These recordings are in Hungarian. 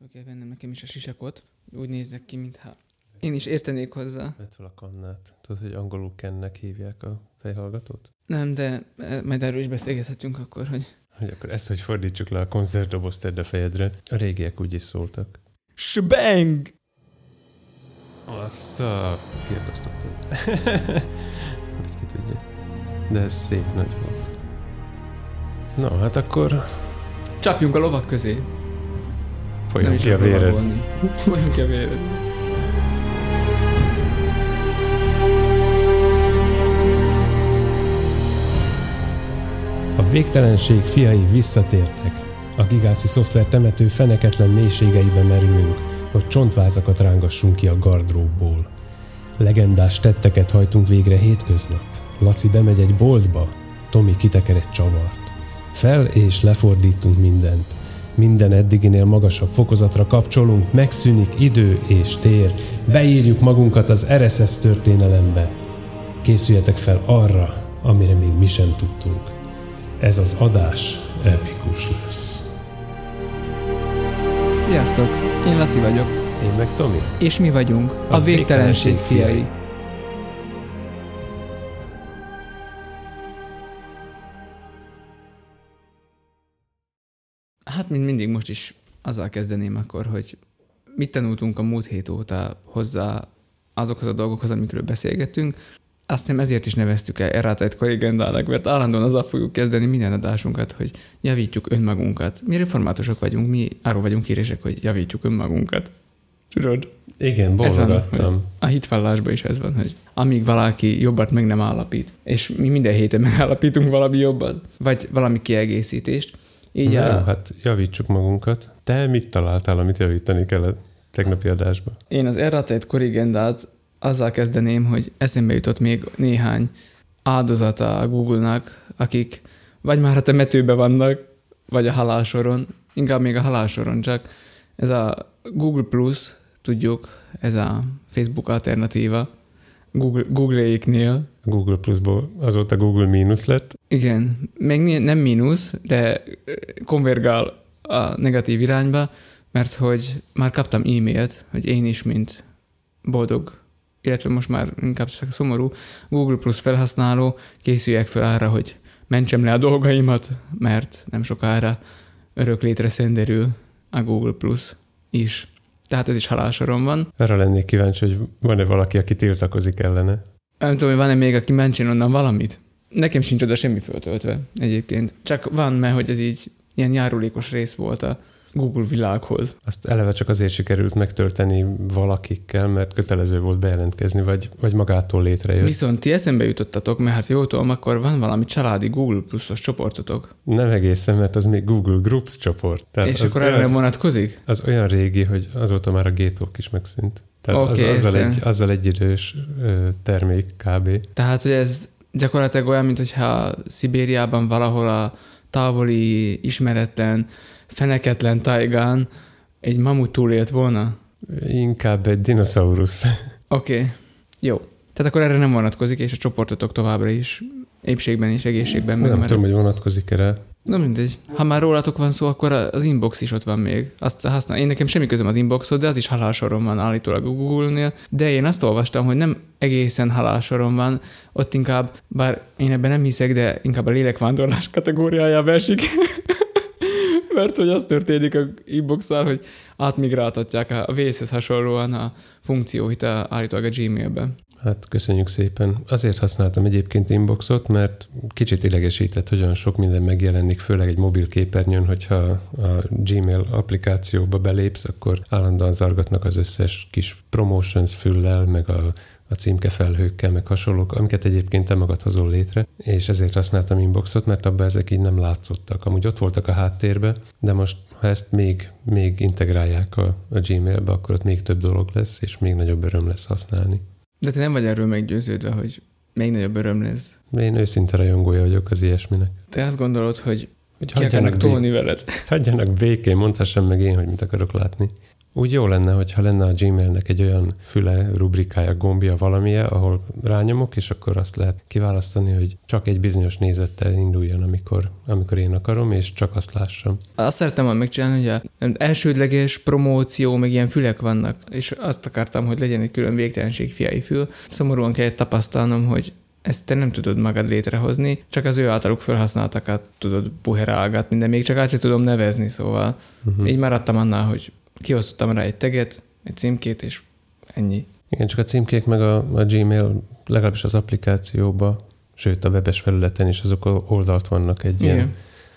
Meg kell vennem nekem is a sisakot. Úgy néznek ki, mintha én is értenék hozzá. Fel a kannát. Tudod, hogy angolul kennek hívják a fejhallgatót? Nem, de eh, majd erről is beszélgethetünk akkor, hogy Hogy akkor ezt, hogy fordítsuk le a koncertdobozt a fejedre. A régiek úgy is szóltak. Shbang! Azt a... kiakasztottad. Ezt ki tudja. De ez szép nagy volt. Na, hát akkor Csapjunk a lovak közé. Folyjon ki a véred. Folyjon ki a véred. A végtelenség fiai visszatértek. A gigászi szoftver temető feneketlen mélységeibe merülünk, hogy csontvázakat rángassunk ki a gardróbból. Legendás tetteket hajtunk végre hétköznap. Laci bemegy egy boltba, Tomi kiteker egy csavart. Fel és lefordítunk mindent. Minden eddiginél magasabb fokozatra kapcsolunk, megszűnik idő és tér, beírjuk magunkat az RSS történelembe. Készüljetek fel arra, amire még mi sem tudtunk. Ez az adás epikus lesz. Sziasztok! Én Laci vagyok, Én meg Tomi. és mi vagyunk a, A végtelenség végtelenség fiai. fiai. Mint mindig most is azzal kezdeném akkor, hogy mit tanultunk a múlt hét óta hozzá azokhoz a dolgokhoz, amikről beszélgettünk. Azt hiszem ezért is neveztük el errátájt korrigendának, mert állandóan azzal fogjuk kezdeni minden adásunkat, hogy javítjuk önmagunkat. Mi reformátusok vagyunk, mi arról vagyunk híresek, hogy javítjuk önmagunkat. Tudod? Igen, bólogattam. A hitvallásban is ez van, hogy amíg valaki jobbat meg nem állapít, és mi minden héten megállapítunk valami jobbat, vagy valami kiegészítést, így Na a, jó, hát javítsuk magunkat. Te mit találtál, amit javítani kell a tegnapi adásba? Én az errateit korrigendát azzal kezdeném, hogy eszembe jutott még néhány áldozata a Google-nak, akik vagy már a temetőbe vannak, vagy a halálsoron, inkább még a halálsoron csak. Ez a Google Plus, tudjuk, ez a Facebook alternatíva, Google, Google-éknél. Google Plusból azóta Google mínusz lett. Igen, még nem mínusz, de konvergál a negatív irányba, mert hogy már kaptam e-mailt, hogy én is, mint boldog, illetve most már inkább csak szomorú Google Plus felhasználó készüljek fel arra, hogy mentsem le a dolgaimat, mert nem sokára örök létre szenderül a Google Plus is. Tehát ez is halálsoron van. Arra lennék kíváncsi, hogy van-e valaki, aki tiltakozik ellene. Nem tudom, hogy van-e még, aki mentsen onnan valamit. Nekem sincs oda semmi föltöltve egyébként. Csak van, mert hogy ez így ilyen járulékos rész volt a Google világhoz. Azt eleve csak azért sikerült megtölteni valakikkel, mert kötelező volt bejelentkezni, vagy, vagy magától létrejött. Viszont ti eszembe jutottatok, mert hát jól tudom, akkor van valami családi Google pluszos csoportotok. Nem egészen, mert az még Google Groups csoport. Tehát és akkor erre nem vonatkozik? az olyan régi, hogy azóta már a gétók is megszűnt. Tehát okay, az, azzal, értem. egy, azzal egy idős termék kb. Tehát, hogy ez gyakorlatilag olyan, mint hogyha Szibériában valahol a távoli, ismeretlen, feneketlen tájgán egy mamut túlélt volna. Inkább egy dinoszaurusz. Oké, okay. jó. Tehát akkor erre nem vonatkozik, és a csoportotok továbbra is épségben és egészségben Nem megmarad. tudom, hogy vonatkozik erre. Na mindegy. Ha már rólatok van szó, akkor az inbox is ott van még. Azt használ. Én nekem semmi közöm az inboxhoz, de az is halálsoron van állítólag a Google-nél. De én azt olvastam, hogy nem egészen halálsoron van, ott inkább, bár én ebben nem hiszek, de inkább a lélekvándorlás kategóriájába esik. Mert hogy az történik a inbox hogy átmigráltatják a vészhez hasonlóan a funkcióit állítólag a Gmailbe. Hát köszönjük szépen. Azért használtam egyébként inboxot, mert kicsit idegesített, hogy olyan sok minden megjelenik, főleg egy mobil képernyőn, hogyha a Gmail applikációba belépsz, akkor állandóan zargatnak az összes kis promotions füllel, meg a, a címkefelhőkkel, meg hasonlók, amiket egyébként te magad hozol létre, és ezért használtam inboxot, mert abban ezek így nem látszottak. Amúgy ott voltak a háttérbe, de most ha ezt még, még integrálják a, a Gmailbe, akkor ott még több dolog lesz, és még nagyobb öröm lesz használni. De te nem vagy erről meggyőződve, hogy még nagyobb öröm lesz. De én őszinte rajongója vagyok az ilyesminek. Te azt gondolod, hogy Hogy ki hagyjanak, bé- tolni veled. hagyjanak békén, mondhassam meg én, hogy mit akarok látni. Úgy jó lenne, hogyha lenne a Gmailnek egy olyan füle, rubrikája, gombja, valamilyen, ahol rányomok, és akkor azt lehet kiválasztani, hogy csak egy bizonyos nézettel induljon, amikor, amikor én akarom, és csak azt lássam. Azt szerettem volna megcsinálni, hogy a elsődleges promóció, meg ilyen fülek vannak, és azt akartam, hogy legyen egy külön végtelenség fiai fül. Szomorúan kellett tapasztalnom, hogy ezt te nem tudod magad létrehozni, csak az ő általuk felhasználtakat tudod buherálgatni, de még csak át sem tudom nevezni, szóval uh-huh. így maradtam annál, hogy kiosztottam rá egy teget, egy címkét, és ennyi. Igen, csak a címkék meg a, a Gmail legalábbis az applikációba, sőt a webes felületen is azok oldalt vannak egy Igen. ilyen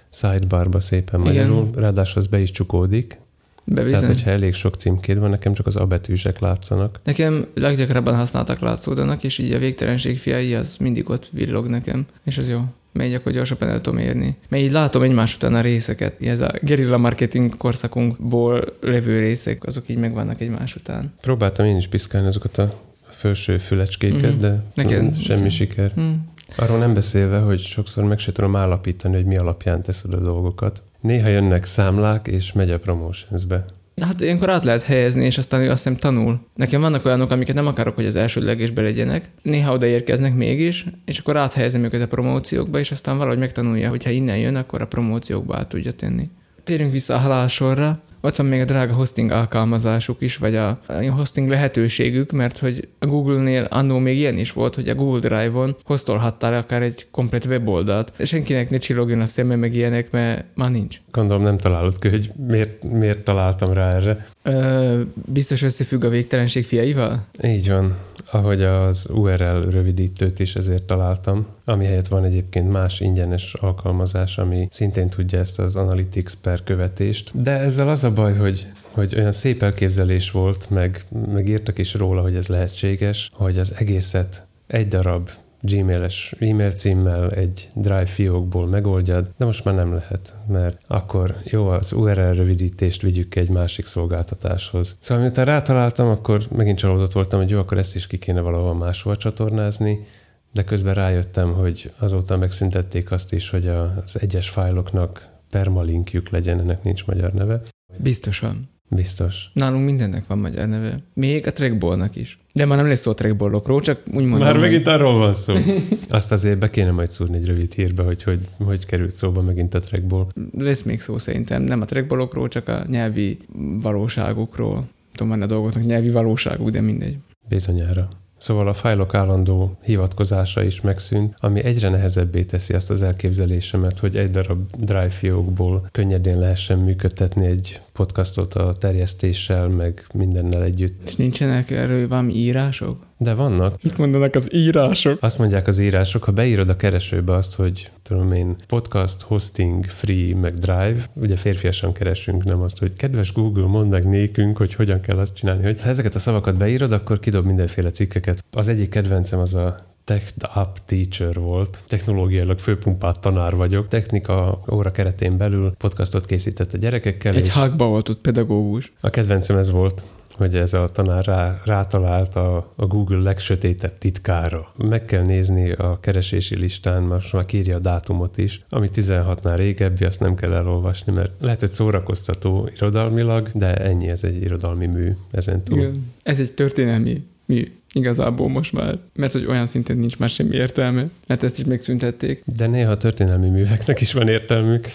sidebarba szépen magyarul, ráadásul az be is csukódik, Be Tehát, hogyha elég sok címkéd van, nekem csak az A betűsek látszanak. Nekem leggyakrabban használtak látszódanak, és így a végtelenség fiai az mindig ott villog nekem, és az jó megy, akkor gyorsabban el tudom érni. Mert így látom egymás után a részeket. Ez a gerilla marketing korszakunkból levő részek, azok így megvannak egymás után. Próbáltam én is piszkálni azokat a felső fülecskéket, mm. de Neked, semmi siker. Mm. Arról nem beszélve, hogy sokszor meg se tudom állapítani, hogy mi alapján teszed a dolgokat. Néha jönnek számlák, és megy a promotionsbe. Hát ilyenkor át lehet helyezni, és aztán ő azt hiszem tanul. Nekem vannak olyanok, amiket nem akarok, hogy az elsődlegesbe legyenek. Néha odaérkeznek mégis, és akkor áthelyezem őket a promóciókba, és aztán valahogy megtanulja, hogy ha innen jön, akkor a promóciókba át tudja tenni. Térjünk vissza a halálsorra. Ott van még a drága hosting alkalmazásuk is, vagy a, hosting lehetőségük, mert hogy a Google-nél annó még ilyen is volt, hogy a Google Drive-on hostolhattál akár egy komplet weboldalt. Senkinek ne csillogjon a szeme meg ilyenek, mert már nincs. Gondolom nem találod ki, hogy miért, miért találtam rá erre. Ö, biztos összefügg a végtelenség fiaival? Így van ahogy az URL rövidítőt is ezért találtam, ami helyett van egyébként más ingyenes alkalmazás, ami szintén tudja ezt az Analytics per követést. De ezzel az a baj, hogy hogy olyan szép elképzelés volt, meg, meg írtak is róla, hogy ez lehetséges, hogy az egészet egy darab Gmail-es e-mail címmel egy Drive fiókból megoldjad, de most már nem lehet, mert akkor jó, az URL rövidítést vigyük egy másik szolgáltatáshoz. Szóval miután rátaláltam, akkor megint csalódott voltam, hogy jó, akkor ezt is ki kéne valahol máshova csatornázni, de közben rájöttem, hogy azóta megszüntették azt is, hogy az egyes fájloknak permalinkjük legyen, ennek nincs magyar neve. Biztosan. Biztos. Nálunk mindennek van magyar neve. Még a trackballnak is. De már nem lesz szó a trackballokról, csak úgy mondom. Már megint hogy... arról van szó. Azt azért be kéne majd szúrni egy rövid hírbe, hogy hogy, hogy került szóba megint a trackball. Lesz még szó szerintem. Nem a trackballokról, csak a nyelvi valóságokról. Tudom, van a dolgoknak nyelvi valóságuk, de mindegy. Bizonyára. Szóval a fájlok állandó hivatkozása is megszűnt, ami egyre nehezebbé teszi azt az elképzelésemet, hogy egy darab drive fiókból könnyedén lehessen működtetni egy podcastot a terjesztéssel, meg mindennel együtt. És nincsenek erről valami írások? De vannak. Mit mondanak az írások? Azt mondják az írások, ha beírod a keresőbe azt, hogy tudom én, podcast, hosting, free, meg drive, ugye férfiasan keresünk, nem azt, hogy kedves Google, mondd meg nékünk, hogy hogyan kell azt csinálni. Hogy ha ezeket a szavakat beírod, akkor kidob mindenféle cikkeket. Az egyik kedvencem az a Tech Up Teacher volt. Technológiailag főpumpát tanár vagyok. Technika óra keretén belül podcastot készített a gyerekekkel. Egy hákba volt ott pedagógus. A kedvencem ez volt hogy ez a tanár rá, rátalált a, a Google legsötétebb titkára. Meg kell nézni a keresési listán, most már kírja a dátumot is, ami 16-nál régebbi, azt nem kell elolvasni, mert lehet, hogy szórakoztató irodalmilag, de ennyi, ez egy irodalmi mű ezen túl. Igen. Ez egy történelmi mű igazából most már, mert hogy olyan szinten nincs már semmi értelme, mert ezt is megszüntették. De néha a történelmi műveknek is van értelmük.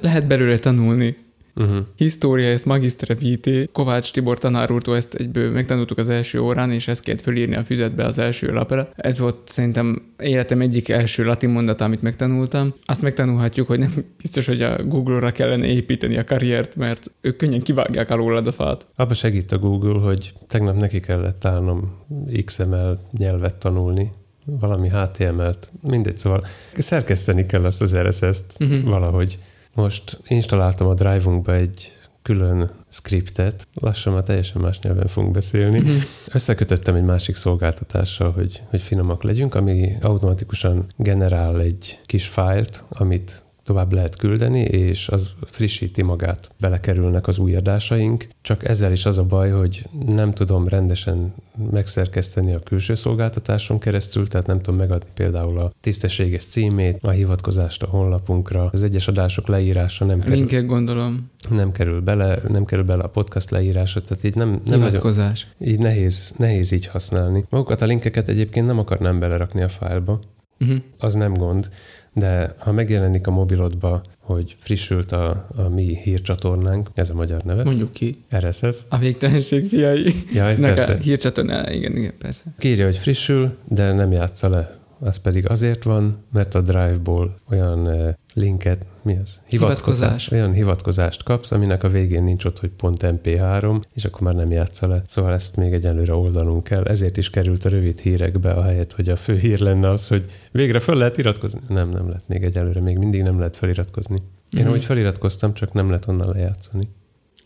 Lehet belőle tanulni. Uh-huh. História, ezt magistre viti. Kovács Tibor tanár úrtól ezt egyből megtanultuk az első órán, és ezt kellett fölírni a füzetbe az első lapra. Ez volt szerintem életem egyik első latin mondata, amit megtanultam. Azt megtanulhatjuk, hogy nem biztos, hogy a Google-ra kellene építeni a karriert, mert ők könnyen kivágják alólad a fát. Abba segít a Google, hogy tegnap neki kellett állnom XML nyelvet tanulni, valami HTML-t, mindegy, szóval szerkeszteni kell azt az RSS-t uh-huh. valahogy. Most installáltam a Drive-unkba egy külön scriptet, lassan már teljesen más nyelven fogunk beszélni. Mm-hmm. Összekötöttem egy másik szolgáltatással, hogy, hogy finomak legyünk, ami automatikusan generál egy kis fájlt, amit tovább lehet küldeni, és az frissíti magát. Belekerülnek az új adásaink, csak ezzel is az a baj, hogy nem tudom rendesen megszerkeszteni a külső szolgáltatáson keresztül, tehát nem tudom megadni például a tisztességes címét, a hivatkozást a honlapunkra, az egyes adások leírása nem kerül, Linkek gondolom. nem kerül bele, nem kerül bele a podcast leírása, tehát így nem, nem nagyon, Hivatkozás. így nehéz, nehéz így használni. Magukat a linkeket egyébként nem akarnám belerakni a fájlba, Uh-huh. az nem gond, de ha megjelenik a mobilodba, hogy frissült a, a mi hírcsatornánk, ez a magyar neve, Mondjuk ki. RSS, A végtelenség fiai. Jaj, Nek persze. a hírcsatorná, igen, igen, persze. Kírja, hogy frissül, de nem játsza le. Az pedig azért van, mert a Drive-ból olyan linket, mi az? Hivatkozás. Olyan hivatkozást kapsz, aminek a végén nincs ott, hogy pont .mp3, és akkor már nem játsza le. Szóval ezt még egyelőre oldanunk kell. Ezért is került a rövid hírekbe, a helyet, hogy a fő hír lenne az, hogy végre föl lehet iratkozni. Nem, nem lehet még egyelőre, még mindig nem lehet feliratkozni. Én Mhm. úgy feliratkoztam, csak nem lehet onnan lejátszani.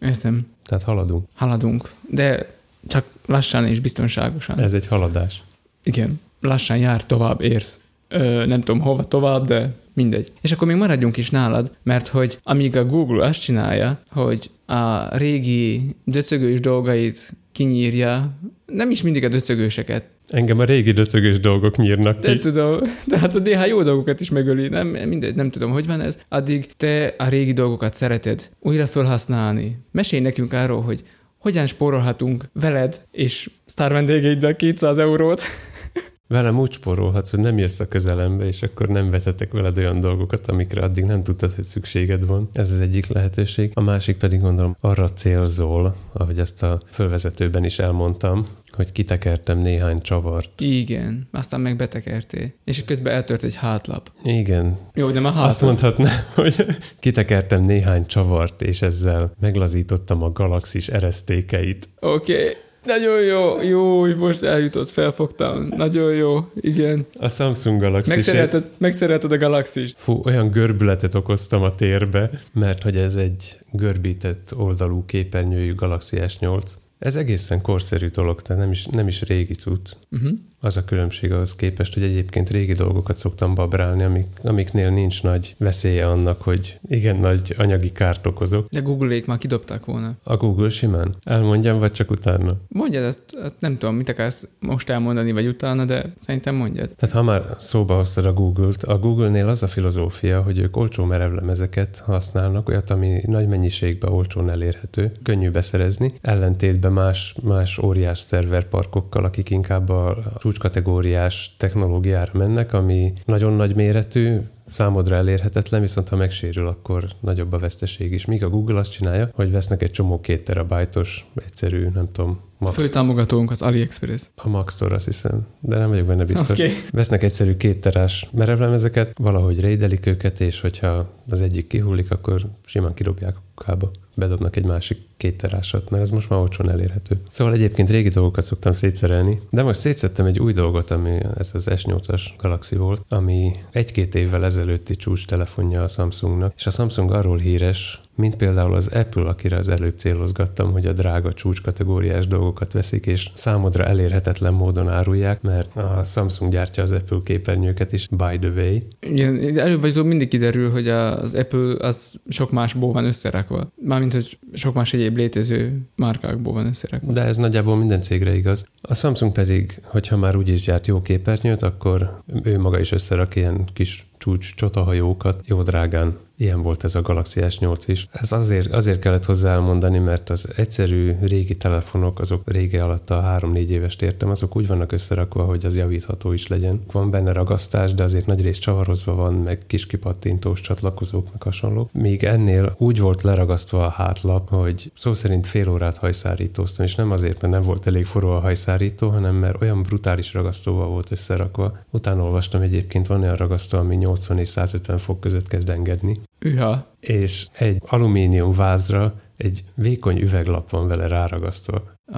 Értem. Tehát haladunk. Haladunk. De csak lassan és biztonságosan. Ez egy haladás. Igen. Lassan jár, tovább érsz. Ö, nem tudom hova tovább, de mindegy. És akkor még maradjunk is nálad, mert hogy amíg a Google azt csinálja, hogy a régi döcögős dolgait kinyírja, nem is mindig a döcögőseket, Engem a régi döcögös dolgok nyírnak De ki. tudom, de hát a néha jó dolgokat is megöli, nem, mindegy, nem tudom, hogy van ez. Addig te a régi dolgokat szereted újra felhasználni. Mesélj nekünk arról, hogy hogyan spórolhatunk veled és sztár vendégeiddel 200 eurót. Velem úgy spórolhatsz, hogy nem jössz a közelembe, és akkor nem vetetek veled olyan dolgokat, amikre addig nem tudtad, hogy szükséged van. Ez az egyik lehetőség. A másik pedig gondolom arra célzol, ahogy ezt a fölvezetőben is elmondtam, hogy kitekertem néhány csavart. Igen, aztán meg betekertél. És közben eltört egy hátlap. Igen, Jó, de már azt hátlap. mondhatnám, hogy kitekertem néhány csavart, és ezzel meglazítottam a galaxis eresztékeit. Oké, okay. Nagyon jó, jó, most eljutott, felfogtam. Nagyon jó, igen. A Samsung Galaxy Megszerelted, megszerelted a galaxist. Fú, olyan görbületet okoztam a térbe, mert hogy ez egy görbített oldalú képernyőjű Galaxy S8. Ez egészen korszerű dolog, tehát nem is, nem is régi cucc. Uh-huh. Az a különbség ahhoz képest, hogy egyébként régi dolgokat szoktam babrálni, amik, amiknél nincs nagy veszélye annak, hogy igen nagy anyagi kárt okozok. De Google-ék már kidobták volna. A Google simán? Elmondjam, vagy csak utána? Mondjad ezt, hát nem tudom, mit akarsz most elmondani, vagy utána, de szerintem mondjad. Tehát ha már szóba hoztad a Google-t, a Google-nél az a filozófia, hogy ők olcsó merevlemezeket használnak, olyat, ami nagy mennyiségben olcsón elérhető, könnyű beszerezni, ellentétben más, más óriás szerverparkokkal, akik inkább a csúcskategóriás technológiára mennek, ami nagyon nagy méretű, számodra elérhetetlen, viszont ha megsérül, akkor nagyobb a veszteség is. Míg a Google azt csinálja, hogy vesznek egy csomó két terabájtos, egyszerű, nem tudom, A max, főtámogatónk az AliExpress. a Max azt hiszem, de nem vagyok benne biztos. Oké. Vesznek egyszerű kétterás merevlemezeket, valahogy rédelik őket, és hogyha az egyik kihullik, akkor simán kidobják a kukába. Bedobnak egy másik kétterásat, mert ez most már olcsón elérhető. Szóval egyébként régi dolgokat szoktam szétszerelni, de most szétszettem egy új dolgot, ami ez az S8-as Galaxy volt, ami egy-két évvel ezelőtti csúcs telefonja a Samsungnak, és a Samsung arról híres, mint például az Apple, akire az előbb célozgattam, hogy a drága csúcskategóriás dolgokat veszik, és számodra elérhetetlen módon árulják, mert a Samsung gyártja az Apple képernyőket is, by the way. Igen, előbb vagy utóbb mindig kiderül, hogy az Apple az sok másból van összerakva. Mármint, hogy sok más egyéb létező márkákból van összerakva. De ez nagyjából minden cégre igaz. A Samsung pedig, hogyha már úgy is gyárt jó képernyőt, akkor ő maga is összerak ilyen kis csúcs csotahajókat, jó drágán. Ilyen volt ez a Galaxy S8 is. Ez azért, azért kellett hozzá elmondani, mert az egyszerű régi telefonok, azok régi alatt a 3-4 éves értem, azok úgy vannak összerakva, hogy az javítható is legyen. Van benne ragasztás, de azért nagy rész csavarozva van, meg kis kipattintós csatlakozók, meg hasonlók. Míg ennél úgy volt leragasztva a hátlap, hogy szó szerint fél órát hajszárítóztam, és nem azért, mert nem volt elég forró a hajszárító, hanem mert olyan brutális ragasztóval volt összerakva. Utána olvastam egyébként, van olyan ragasztó, ami 80 és 150 fok között kezd engedni, Üha. és egy alumínium vázra egy vékony üveglap van vele ráragasztva. Ah,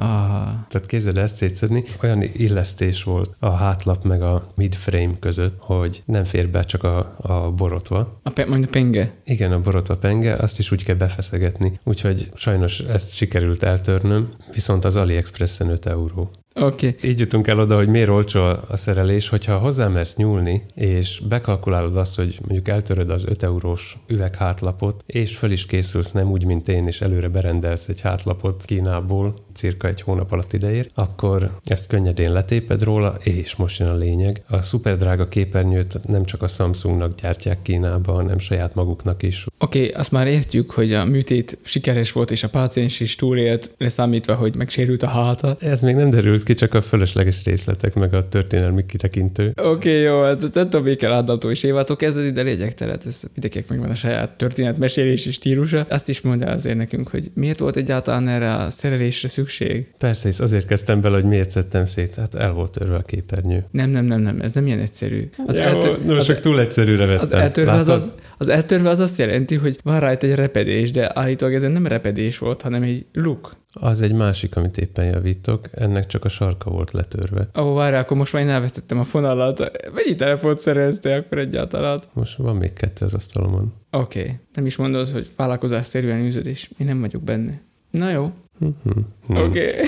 Tehát képzeld el ezt szétszedni, olyan illesztés volt a hátlap meg a midframe között, hogy nem fér be csak a, a borotva. a pe- majd a penge. Igen, a borotva penge, azt is úgy kell befeszegetni. Úgyhogy sajnos ezt sikerült eltörnöm, viszont az AliExpressen 5 euró. Okay. Így jutunk el oda, hogy miért olcsó a szerelés, hogyha hozzámersz nyúlni, és bekalkulálod azt, hogy mondjuk eltöröd az 5 eurós üveghátlapot, és föl is készülsz, nem úgy, mint én, és előre berendelsz egy hátlapot Kínából, cirka egy hónap alatt idejér, akkor ezt könnyedén letéped róla, és most jön a lényeg. A szuperdrága képernyőt nem csak a Samsungnak gyártják Kínába, hanem saját maguknak is. Oké, okay, azt már értjük, hogy a műtét sikeres volt, és a páciens is túlélt, leszámítva, hogy megsérült a háta. Ez még nem derült ki, csak a fölösleges részletek, meg a történelmi kitekintő. Oké, okay, jó, hát nem tudom, még kell és évától kezdeni, de lényegtelen, ez mindenkinek megvan a saját történetmesélési stílusa. Azt is mondja azért nekünk, hogy miért volt egyáltalán erre a szerelésre szükség? Persze, és azért kezdtem bele, hogy miért szedtem szét, hát el volt törve a képernyő. Nem, nem, nem, nem, ez nem ilyen egyszerű. Az Jó, eltör... no, csak túl egyszerűre vettem. Az eltörve az, az, az eltörve az azt jelenti, hogy van rajta egy repedés, de állítólag ez nem repedés volt, hanem egy luk. Az egy másik, amit éppen javítok, ennek csak a sarka volt letörve. Ó, oh, várj, akkor most már én elvesztettem a fonalat. Mennyi telefont szereztél akkor egyáltalán? Most van még kettő az asztalomon. Oké, okay. nem is mondod, hogy vállalkozásszerűen űződés. Én nem vagyok benne. Na jó. Uh-huh. Oké. Okay.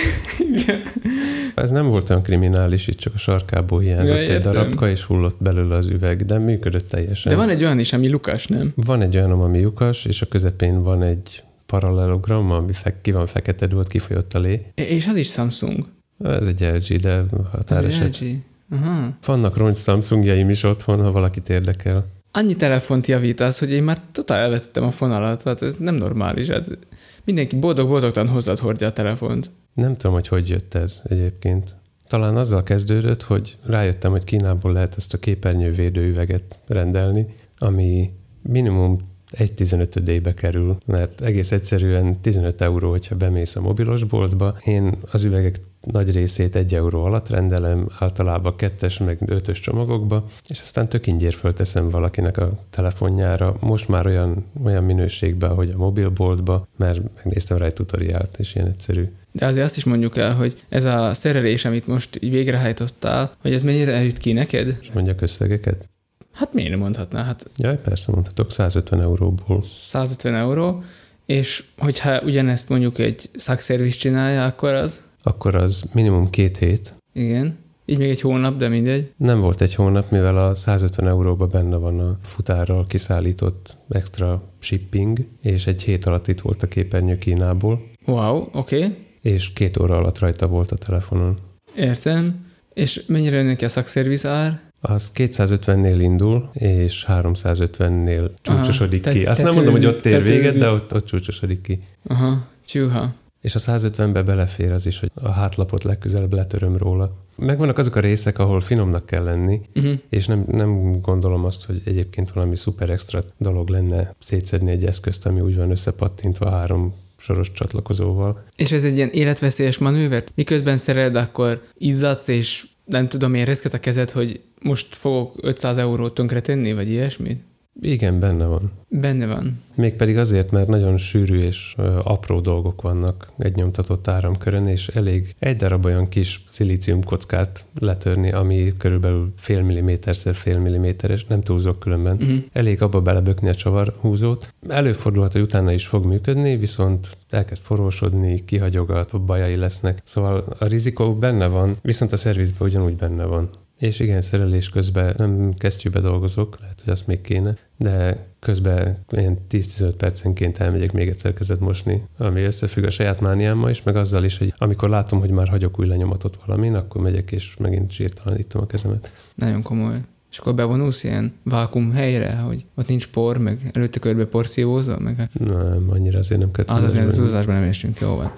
Ez nem volt olyan kriminális, itt csak a sarkából hiányzott ja, egy darabka, és hullott belőle az üveg, de működött teljesen. De van egy olyan is, ami lukas, nem? Van egy olyan, ami lukas, és a közepén van egy parallelogram, ami fe- ki van fekete, volt, kifolyott a lé. És az is Samsung. Ez egy LG, de határeset. LG. Aha. Vannak roncs Samsungjaim is otthon, ha valakit érdekel. Annyi telefont javítasz, hogy én már totál elvesztettem a fonalat, hát ez nem normális. Hát mindenki boldog-boldogtan hozzád hordja a telefont. Nem tudom, hogy hogy jött ez egyébként. Talán azzal kezdődött, hogy rájöttem, hogy Kínából lehet ezt a képernyővédő üveget rendelni, ami minimum egy 15 ébe kerül, mert egész egyszerűen 15 euró, hogyha bemész a mobilos boltba. Én az üvegek nagy részét egy euró alatt rendelem, általában kettes, meg ötös csomagokba, és aztán tök ingyér fölteszem valakinek a telefonjára, most már olyan, olyan minőségben, hogy a mobilboltba, mert megnéztem rá egy tutoriált, és ilyen egyszerű. De azért azt is mondjuk el, hogy ez a szerelés, amit most így végrehajtottál, hogy ez mennyire eljut ki neked? És mondjak összegeket? Hát miért nem mondhatná? Hát... Jaj, persze mondhatok, 150 euróból. 150 euró, és hogyha ugyanezt mondjuk egy szakszerviz csinálja, akkor az? Akkor az minimum két hét. Igen. Így még egy hónap, de mindegy. Nem volt egy hónap, mivel a 150 euróba benne van a futárral kiszállított extra shipping, és egy hét alatt itt volt a képernyő Kínából. Wow, oké. Okay. És két óra alatt rajta volt a telefonon. Értem. És mennyire neki a szakszerviz ár? Az 250-nél indul, és 350-nél csúcsosodik Aha, ki. Azt nem mondom, hogy ott ér véget, de ott, ott csúcsosodik ki. Aha, csúha. És a 150-be belefér az is, hogy a hátlapot legközelebb letöröm róla. Megvannak azok a részek, ahol finomnak kell lenni, uh-huh. és nem, nem gondolom azt, hogy egyébként valami szuper extra dolog lenne szétszedni egy eszközt, ami úgy van összepattintva három soros csatlakozóval. És ez egy ilyen életveszélyes manőver? Miközben szereled, akkor izzadsz, és nem tudom, én reszket a kezed, hogy most fogok 500 eurót tönkre tenni, vagy ilyesmit? Igen, benne van. Benne van. Mégpedig azért, mert nagyon sűrű és apró dolgok vannak egy nyomtatott áramkörön, és elég egy darab olyan kis szilícium kockát letörni, ami körülbelül fél milliméterszer fél milliméteres, nem túlzok különben. Uh-huh. Elég abba belebökni a csavarhúzót. Előfordulhat, hogy utána is fog működni, viszont elkezd forrósodni, kihagyogat, bajai lesznek. Szóval a rizikó benne van, viszont a szervizben ugyanúgy benne van. És igen, szerelés közben nem kesztyűbe dolgozok, lehet, hogy azt még kéne, de közben ilyen 10-15 percenként elmegyek még egyszer kezet mosni, ami összefügg a saját mániámmal is, meg azzal is, hogy amikor látom, hogy már hagyok új lenyomatot valamin, akkor megyek és megint sírtalanítom a kezemet. Nagyon komoly. És akkor bevonulsz ilyen vákum helyre, hogy ott nincs por, meg előtte körbe porszívózol, meg... Hát- nem, annyira azért nem kötelező. Az azért túlzásban nem esünk, jó van.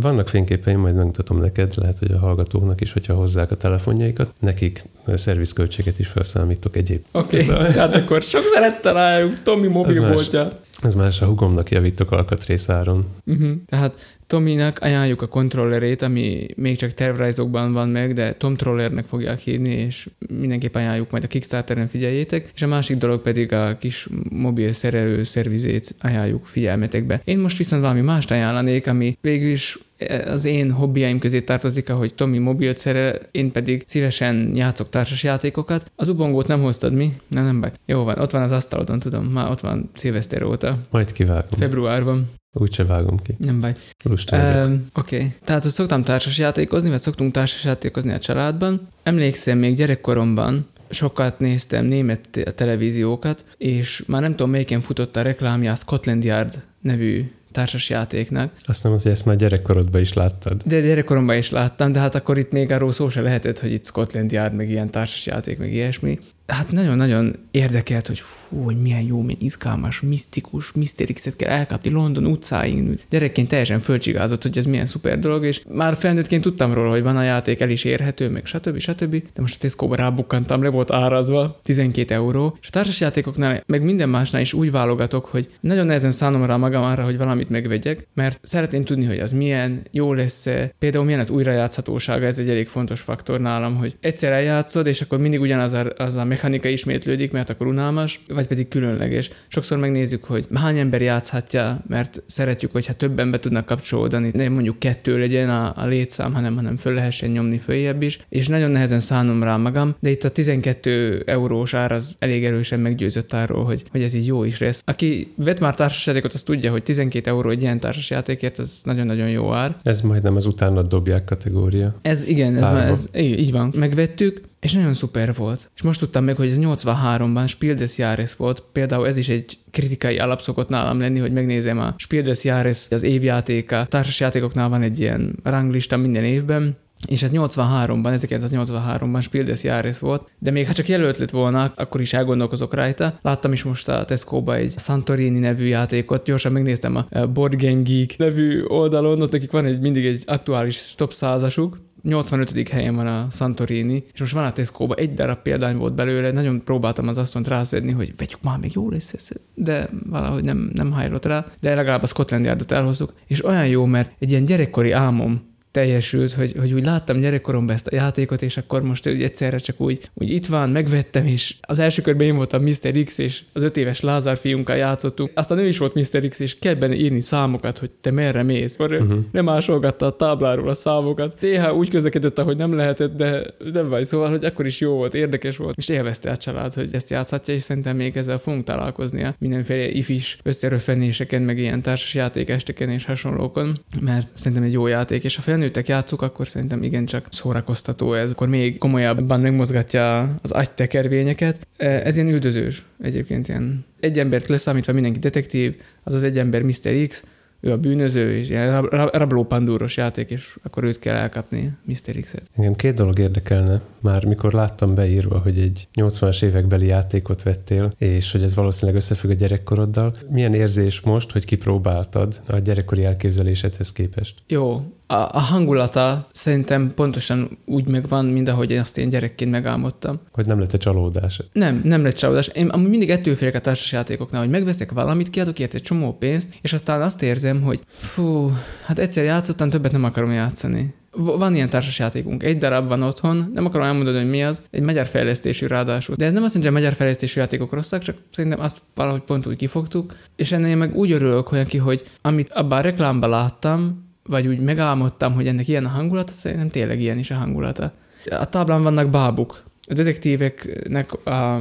Vannak fényképeim, majd megmutatom neked, lehet, hogy a hallgatóknak is, hogyha hozzák a telefonjaikat, nekik szervizköltséget is felszámítok egyéb. Oké, okay, tehát akkor sok szerettel álljuk, Tomi mobilboltja. Ez más a hugomnak javítok alkatrészáron. Uh-huh. Tehát Tominak ajánljuk a kontrollerét, ami még csak tervrajzokban van meg, de Tom Trollernek fogják hívni, és mindenképp ajánljuk, majd a Kickstarteren figyeljétek, és a másik dolog pedig a kis mobil szerelő szervizét ajánljuk figyelmetekbe. Én most viszont valami mást ajánlanék, ami végül is az én hobbiaim közé tartozik, ahogy Tomi mobilt szerel, én pedig szívesen játszok társas játékokat. Az ubongót nem hoztad mi? Nem, nem baj. Jó van, ott van az asztalodon, tudom, már ott van szilveszter óta. Majd kivágom. Februárban. Úgyse vágom ki. Nem baj. Lusta. Um, Oké. Okay. Tehát, hogy szoktam társas játékozni, vagy szoktunk társas játékozni a családban. Emlékszem, még gyerekkoromban sokat néztem német te- televíziókat, és már nem tudom, melyiken futott a reklámja a Scotland Yard nevű társas játéknak. Azt nem hogy ezt már gyerekkorodban is láttad. De gyerekkoromban is láttam, de hát akkor itt még arról szó se lehetett, hogy itt Scotland Yard, meg ilyen társas játék, meg ilyesmi. Hát nagyon-nagyon érdekelt, hogy fú, hogy milyen jó, milyen izgalmas, misztikus, misztérixet kell elkapni London utcáin. Gyerekként teljesen fölcsigázott, hogy ez milyen szuper dolog, és már felnőttként tudtam róla, hogy van a játék, el is érhető, meg stb. stb. De most a Tesco-ba rábukkantam, le volt árazva, 12 euró. És a társasjátékoknál, meg minden másnál is úgy válogatok, hogy nagyon nehezen szánom rá magam arra, hogy valamit megvegyek, mert szeretném tudni, hogy az milyen, jó lesz -e. Például milyen az újrajátszhatósága, ez egy elég fontos faktor nálam, hogy egyszer eljátszod, és akkor mindig ugyanaz a, az a mechanika ismétlődik, mert akkor unalmas, vagy pedig különleges. Sokszor megnézzük, hogy hány ember játszhatja, mert szeretjük, hogyha többen be tudnak kapcsolódni, nem mondjuk kettő legyen a, a létszám, hanem, hanem föl lehessen nyomni följebb is, és nagyon nehezen szánom rá magam, de itt a 12 eurós ár az elég erősen meggyőzött arról, hogy, hogy ez így jó is lesz. Aki vett már társasjátékot, az tudja, hogy 12 euró egy ilyen társasjátékért, ez nagyon-nagyon jó ár. Ez majdnem az utána dobják kategória. Ez igen, ez, már, ez így van. Megvettük, és nagyon szuper volt. És most tudtam meg, hogy ez 83-ban Spiel des Jahres volt. Például ez is egy kritikai alap szokott nálam lenni, hogy megnézem a Spiel des Jahres, az évjátéka. Társasjátékoknál van egy ilyen ranglista minden évben, és ez 83-ban, 1983-ban Spiel des Jahres volt, de még ha csak jelölt lett volna, akkor is elgondolkozok rajta. Láttam is most a Tesco-ba egy Santorini nevű játékot, gyorsan megnéztem a Board Game Geek nevű oldalon, ott nekik van egy mindig egy aktuális top százasuk, 85. helyen van a Santorini, és most van a tesco egy darab példány volt belőle, nagyon próbáltam az asszonyt rászedni, hogy vegyük már, még jó lesz ez, de valahogy nem, nem hajlott rá, de legalább a Scotland Yardot elhozzuk, és olyan jó, mert egy ilyen gyerekkori álmom teljesült, hogy, hogy úgy láttam gyerekkoromban ezt a játékot, és akkor most úgy egyszerre csak úgy, úgy itt van, megvettem, és az első körben én voltam Mr. X, és az öt éves Lázár fiunkkal játszottunk. Aztán ő is volt Mr. X, és kell benne írni számokat, hogy te merre mész. Akkor uh-huh. nem ásolgatta a tábláról a számokat. Néha úgy közlekedett, ahogy nem lehetett, de nem baj, szóval, hogy akkor is jó volt, érdekes volt, és élvezte a család, hogy ezt játszhatja, és szerintem még ezzel fogunk találkoznia mindenféle ifis összeröffenéseken, meg ilyen társas játékesteken és hasonlókon, mert szerintem egy jó játék, és a felnőtt felnőttek játszuk, akkor szerintem igencsak szórakoztató ez, akkor még komolyabban megmozgatja az agytekervényeket. Ez ilyen üldözős egyébként ilyen. Egy embert leszámítva mindenki detektív, az az egy ember Mr. X, ő a bűnöző, és ilyen rab- rab- rablópandúros játék, és akkor őt kell elkapni, Mr. X-et. Engem két dolog érdekelne. Már mikor láttam beírva, hogy egy 80-as évekbeli játékot vettél, és hogy ez valószínűleg összefügg a gyerekkoroddal. Milyen érzés most, hogy kipróbáltad a gyerekkori elképzelésedhez képest? Jó, a, a hangulata szerintem pontosan úgy megvan, mint ahogy én azt én gyerekként megálmodtam. Hogy nem lett egy csalódás? Nem, nem lett csalódás. Én amúgy mindig ettől félek a társasjátékoknál, hogy megveszek valamit, kiadok ilyet egy csomó pénzt, és aztán azt érzem, hogy fú, hát egyszer játszottam, többet nem akarom játszani. Van ilyen társasjátékunk, egy darab van otthon, nem akarom elmondani, hogy mi az, egy magyar fejlesztésű ráadásul. De ez nem azt jelenti, hogy a magyar fejlesztésű játékok rosszak, csak szerintem azt valahogy pont úgy kifogtuk. És ennél meg úgy örülök, hogy neki, hogy amit abban a reklámban láttam, vagy úgy megálmodtam, hogy ennek ilyen a hangulata, szerintem tényleg ilyen is a hangulata. A táblán vannak bábuk. A detektíveknek a,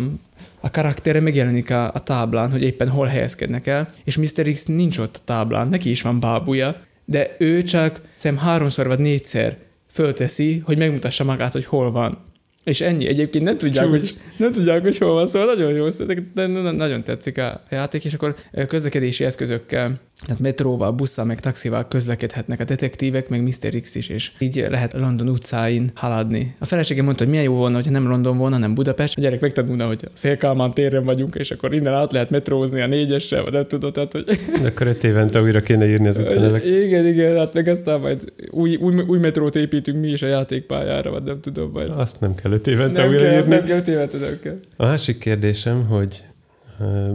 a karaktere megjelenik a, a táblán, hogy éppen hol helyezkednek el, és Mr. X nincs ott a táblán, neki is van bábuja, de ő csak szerintem háromszor vagy négyszer fölteszi, hogy megmutassa magát, hogy hol van. És ennyi. Egyébként nem tudják, Csúcs. hogy, nem tudják, hogy hol van, szóval nagyon jó, de nagyon tetszik a játék, és akkor közlekedési eszközökkel, tehát metróval, busszal, meg taxival közlekedhetnek a detektívek, meg Mr. X is, és így lehet London utcáin haladni. A feleségem mondta, hogy milyen jó volna, hogyha nem London volna, nem Budapest. A gyerek megtanulna, hogy a Szélkálmán téren vagyunk, és akkor innen át lehet metrózni a négyessel, vagy nem tudod, tehát, hogy De akkor öt évente újra kéne írni az utcanevek. igen, igen, hát meg aztán majd új, új, új metrót építünk mi is a játékpályára, vagy nem tudom, majd. Azt nem kell öt évente Nem újra kell, írni. nem kell, tévet, nem kell. A másik kérdésem, hogy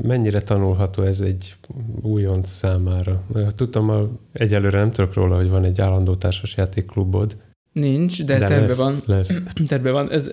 mennyire tanulható ez egy újonc számára? Tudtam, a, egyelőre nem tudok róla, hogy van egy állandó társasjátékklubod. Nincs, de, de terve lesz, van. Lesz. Terve van. Ez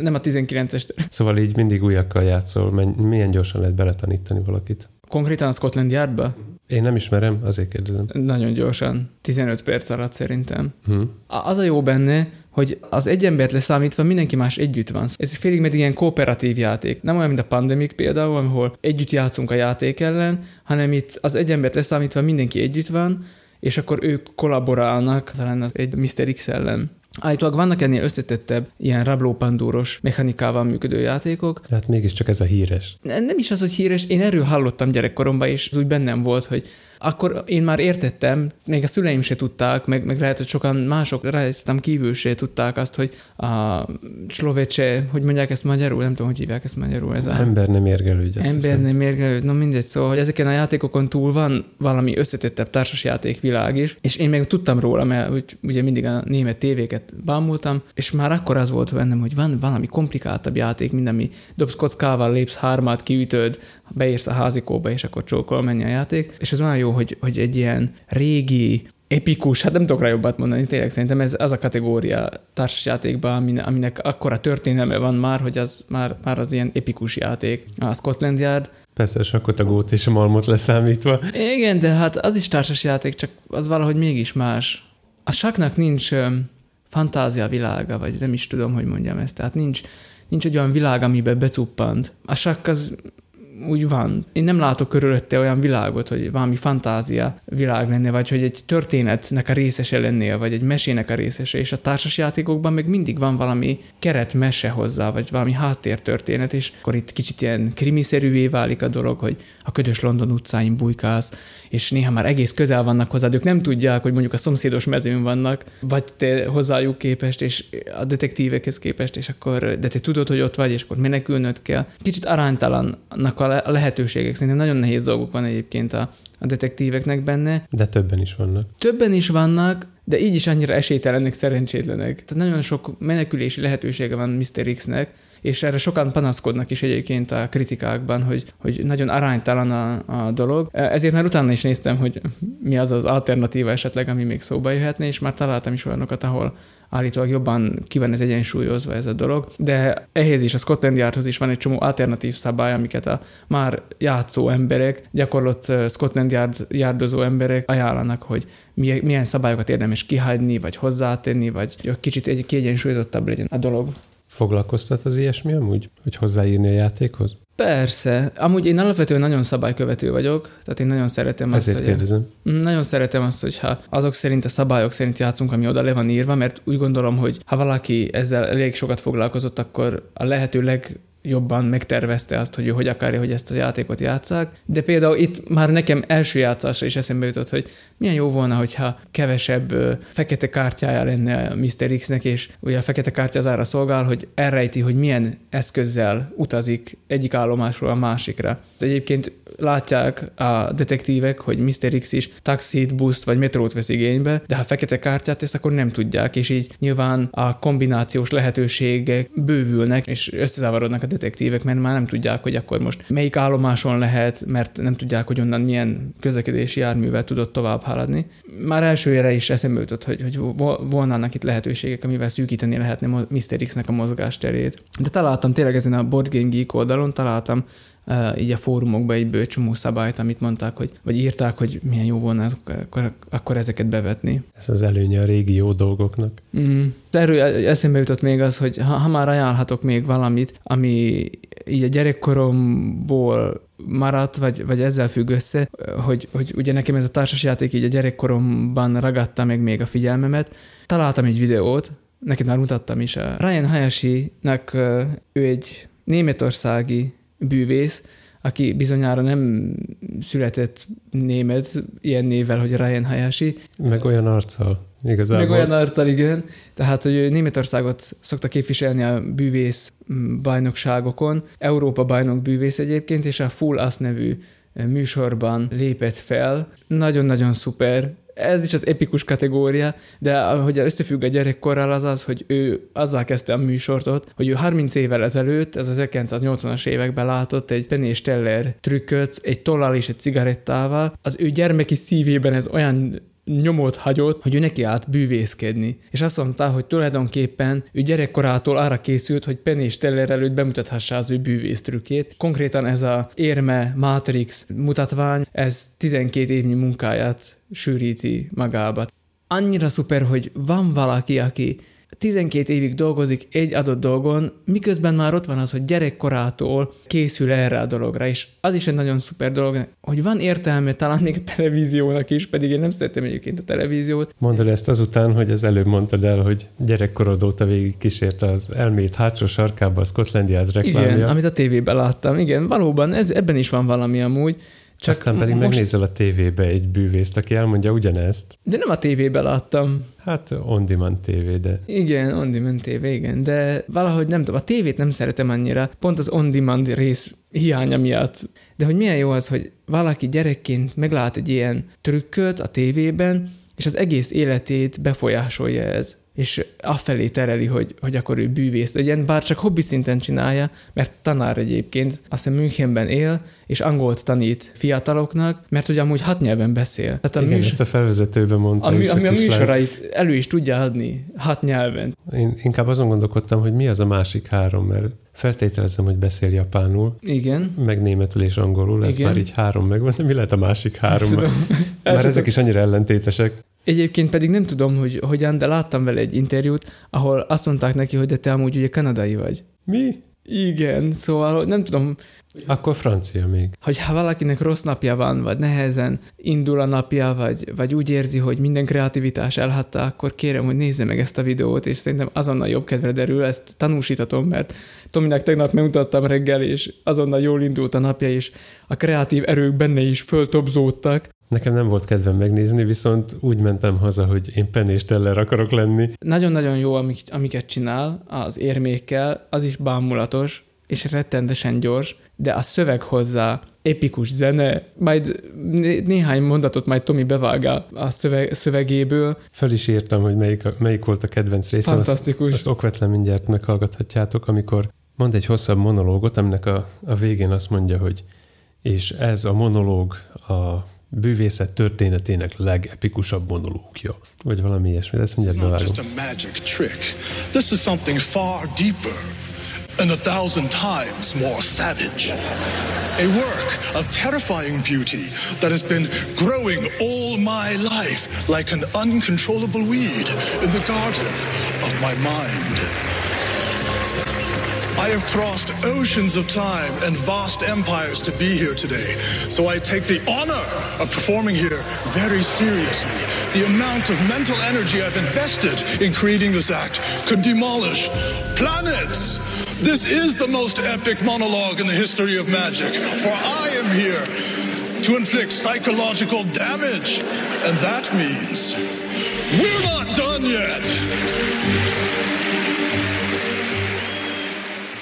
nem a 19-es terv. Szóval így mindig újakkal játszol. Milyen gyorsan lehet beletanítani valakit? Konkrétan a Scotland Yardba? Én nem ismerem, azért kérdezem. Nagyon gyorsan, 15 perc alatt szerintem. Hm. Az a jó benne, hogy az egy embert leszámítva mindenki más együtt van. Ez félig meddig ilyen kooperatív játék. Nem olyan, mint a Pandemic például, ahol együtt játszunk a játék ellen, hanem itt az egy embert leszámítva mindenki együtt van, és akkor ők kollaborálnak talán az egy Mr. X ellen. Állítólag vannak ennél összetettebb, ilyen rablópandúros mechanikával működő játékok. Tehát mégiscsak ez a híres. Nem is az, hogy híres, én erről hallottam gyerekkoromban, és úgy bennem volt, hogy akkor én már értettem, még a szüleim se tudták, meg, meg lehet, hogy sokan mások rajtam kívül se tudták azt, hogy a szlovecse, hogy mondják ezt magyarul, nem tudom, hogy hívják ezt magyarul. Ez a... Ember nem érgelődj. Ember hiszem. nem érgelőd, no mindegy, szóval, hogy ezeken a játékokon túl van valami összetettebb társasjáték világ is, és én még tudtam róla, mert úgy, ugye mindig a német tévéket bámultam, és már akkor az volt bennem, hogy van valami komplikáltabb játék, mint ami dobsz kockával, lépsz hármát, kiütöd, beérsz a házikóba, és akkor csókol menni a játék, és ez olyan jó, hogy, hogy egy ilyen régi, epikus, hát nem tudok rá jobbat mondani, tényleg szerintem ez az a kategória társasjátékban, aminek, akkora történelme van már, hogy az már, már az ilyen epikus játék. A Scotland Yard, Persze, a sakkot, a gót és a malmot leszámítva. igen, de hát az is társasjáték, csak az valahogy mégis más. A saknak nincs fantázia világa, vagy nem is tudom, hogy mondjam ezt. Tehát nincs, nincs egy olyan világ, amiben becuppant. A sakk az úgy van. Én nem látok körülötte olyan világot, hogy valami fantázia világ lenne, vagy hogy egy történetnek a részese lennél, vagy egy mesének a részese, és a társasjátékokban meg mindig van valami keretmese hozzá, vagy valami háttértörténet, és akkor itt kicsit ilyen krimiszerűvé válik a dolog, hogy a ködös London utcáin bujkálsz, és néha már egész közel vannak hozzád, ők nem tudják, hogy mondjuk a szomszédos mezőn vannak, vagy te hozzájuk képest, és a detektívekhez képest, és akkor, de te tudod, hogy ott vagy, és akkor menekülnöd kell. Kicsit aránytalannak a a lehetőségek. Szerintem nagyon nehéz dolgok van egyébként a, a detektíveknek benne. De többen is vannak. Többen is vannak, de így is annyira esélytelenek, szerencsétlenek. Tehát nagyon sok menekülési lehetősége van Mr. X-nek, és erre sokan panaszkodnak is egyébként a kritikákban, hogy, hogy nagyon aránytalan a, a dolog. Ezért már utána is néztem, hogy mi az az alternatíva esetleg, ami még szóba jöhetne, és már találtam is olyanokat, ahol állítólag jobban ki van ez egyensúlyozva ez a dolog, de ehhez is, a Scotland Yardhoz is van egy csomó alternatív szabály, amiket a már játszó emberek, gyakorlott Scotland Yard, yardozó emberek ajánlanak, hogy milyen, szabályokat érdemes kihagyni, vagy hozzátenni, vagy kicsit egy kiegyensúlyozottabb legyen a dolog. Foglalkoztat az ilyesmi amúgy? Hogy hozzáírni a játékhoz? Persze. Amúgy én alapvetően nagyon szabálykövető vagyok, tehát én nagyon szeretem azt, Ezért hogy... kérdezem. Mm, Nagyon szeretem azt, hogyha azok szerint a szabályok szerint játszunk, ami oda le van írva, mert úgy gondolom, hogy ha valaki ezzel elég sokat foglalkozott, akkor a lehető legjobban megtervezte azt, hogy ő hogy akarja, hogy ezt a játékot játszák. De például itt már nekem első játszásra is eszembe jutott, hogy milyen jó volna, hogyha kevesebb fekete kártyája lenne Mr. X-nek, és ugye a fekete kártya az arra szolgál, hogy elrejti, hogy milyen eszközzel utazik egyik állomásról a másikra. De egyébként látják a detektívek, hogy Mr. X is taxit, buszt vagy metrót vesz igénybe, de ha fekete kártyát tesz, akkor nem tudják, és így nyilván a kombinációs lehetőségek bővülnek, és összezavarodnak a detektívek, mert már nem tudják, hogy akkor most melyik állomáson lehet, mert nem tudják, hogy onnan milyen közlekedési járművel tudott tovább haladni. Már elsőre is eszembe jutott, hogy, hogy vo- volnának itt lehetőségek, amivel szűkíteni lehetne Mr. X-nek a mozgásterét. De találtam tényleg ezen a Board Game Geek oldalon, találtam így a fórumokban egy bő csomó szabályt, amit mondták, hogy, vagy írták, hogy milyen jó volna akkor, akkor ezeket bevetni. Ez az előnye a régi jó dolgoknak. Mm. De erről eszembe jutott még az, hogy ha, ha már ajánlhatok még valamit, ami így a gyerekkoromból maradt, vagy, vagy ezzel függ össze, hogy, hogy ugye nekem ez a társasjáték így a gyerekkoromban ragadta meg még a figyelmemet. Találtam egy videót, neked már mutattam is. A Ryan Hayashi-nak ő egy németországi bűvész, aki bizonyára nem született német ilyen névvel, hogy Ryan Hayashi, Meg olyan arccal. Igazából. meg olyan arccal, igen. Tehát, hogy Németországot szokta képviselni a bűvész bajnokságokon. Európa bajnok bűvész egyébként, és a Full Us nevű műsorban lépett fel. Nagyon-nagyon szuper. Ez is az epikus kategória, de hogy összefügg a gyerekkorral az az, hogy ő azzal kezdte a műsort ott, hogy ő 30 évvel ezelőtt, ez az 1980-as években látott egy Penny és Teller trükköt, egy tollal és egy cigarettával. Az ő gyermeki szívében ez olyan nyomot hagyott, hogy ő neki állt bűvészkedni. És azt mondta, hogy tulajdonképpen ő gyerekkorától arra készült, hogy Penny és Teller előtt bemutathassa az ő bűvésztrükét. Konkrétan ez a érme Matrix mutatvány, ez 12 évnyi munkáját sűríti magába. Annyira szuper, hogy van valaki, aki 12 évig dolgozik egy adott dolgon, miközben már ott van az, hogy gyerekkorától készül erre a dologra, és az is egy nagyon szuper dolog, hogy van értelme talán még a televíziónak is, pedig én nem szeretem egyébként a televíziót. Mondod ezt azután, hogy az előbb mondtad el, hogy gyerekkorod óta végig kísérte az elmét hátsó sarkába a Scotland Yard reklámja. Igen, amit a tévében láttam. Igen, valóban ez, ebben is van valami amúgy. Csak Aztán pedig most... megnézel a tévébe egy bűvészt, aki elmondja ugyanezt. De nem a tévébe láttam. Hát on-demand tévé, de... Igen, on-demand tévé, igen, de valahogy nem tudom, a tévét nem szeretem annyira, pont az on-demand rész hiánya miatt. De hogy milyen jó az, hogy valaki gyerekként meglát egy ilyen trükköt a tévében, és az egész életét befolyásolja ez és afelé tereli, hogy, hogy akkor ő bűvész legyen, bár csak hobbi szinten csinálja, mert tanár egyébként, azt hiszem Münchenben él, és angolt tanít fiataloknak, mert ugye amúgy hat nyelven beszél. Tehát a Igen, műs... ezt a felvezetőben mondta ami, ami a műsorait lehet. elő is tudja adni hat nyelven. Én inkább azon gondolkodtam, hogy mi az a másik három, mert feltételezem, hogy beszél japánul. Igen. Meg németül és angolul, ez Igen. már így három megvan, de mi lehet a másik három? Tudom. Már ezek is annyira ellentétesek. Egyébként pedig nem tudom, hogy hogyan, de láttam vele egy interjút, ahol azt mondták neki, hogy de te amúgy ugye kanadai vagy. Mi? Igen, szóval nem tudom. Akkor francia még. Hogy ha valakinek rossz napja van, vagy nehezen indul a napja, vagy, vagy úgy érzi, hogy minden kreativitás elhatta, akkor kérem, hogy nézze meg ezt a videót, és szerintem azonnal jobb kedvre derül, ezt tanúsítatom, mert Tominek tegnap megmutattam reggel, és azonnal jól indult a napja, és a kreatív erők benne is föltobzódtak. Nekem nem volt kedvem megnézni, viszont úgy mentem haza, hogy én Penn és Teller akarok lenni. Nagyon-nagyon jó, amiket csinál az érmékkel, az is bámulatos, és rettentesen gyors, de a szöveg hozzá, epikus zene, majd né- néhány mondatot majd Tomi bevágál a szöveg, szövegéből. Föl is írtam, hogy melyik, melyik volt a kedvenc részem. Fantasztikus. Azt, azt okvetlen mindjárt meghallgathatjátok, amikor mond egy hosszabb monológot, aminek a, a végén azt mondja, hogy és ez a monológ a bűvészet történetének legepikusabb monológja. Vagy valami ilyesmi, ezt mindjárt bevágom. just a magic trick. This is something far deeper and a thousand times more savage. A work of terrifying beauty that has been growing all my life like an uncontrollable weed in the garden of my mind. I have crossed oceans of time and vast empires to be here today. So I take the honor of performing here very seriously. The amount of mental energy I've invested in creating this act could demolish planets. This is the most epic monologue in the history of magic, for I am here to inflict psychological damage. And that means we're not done yet.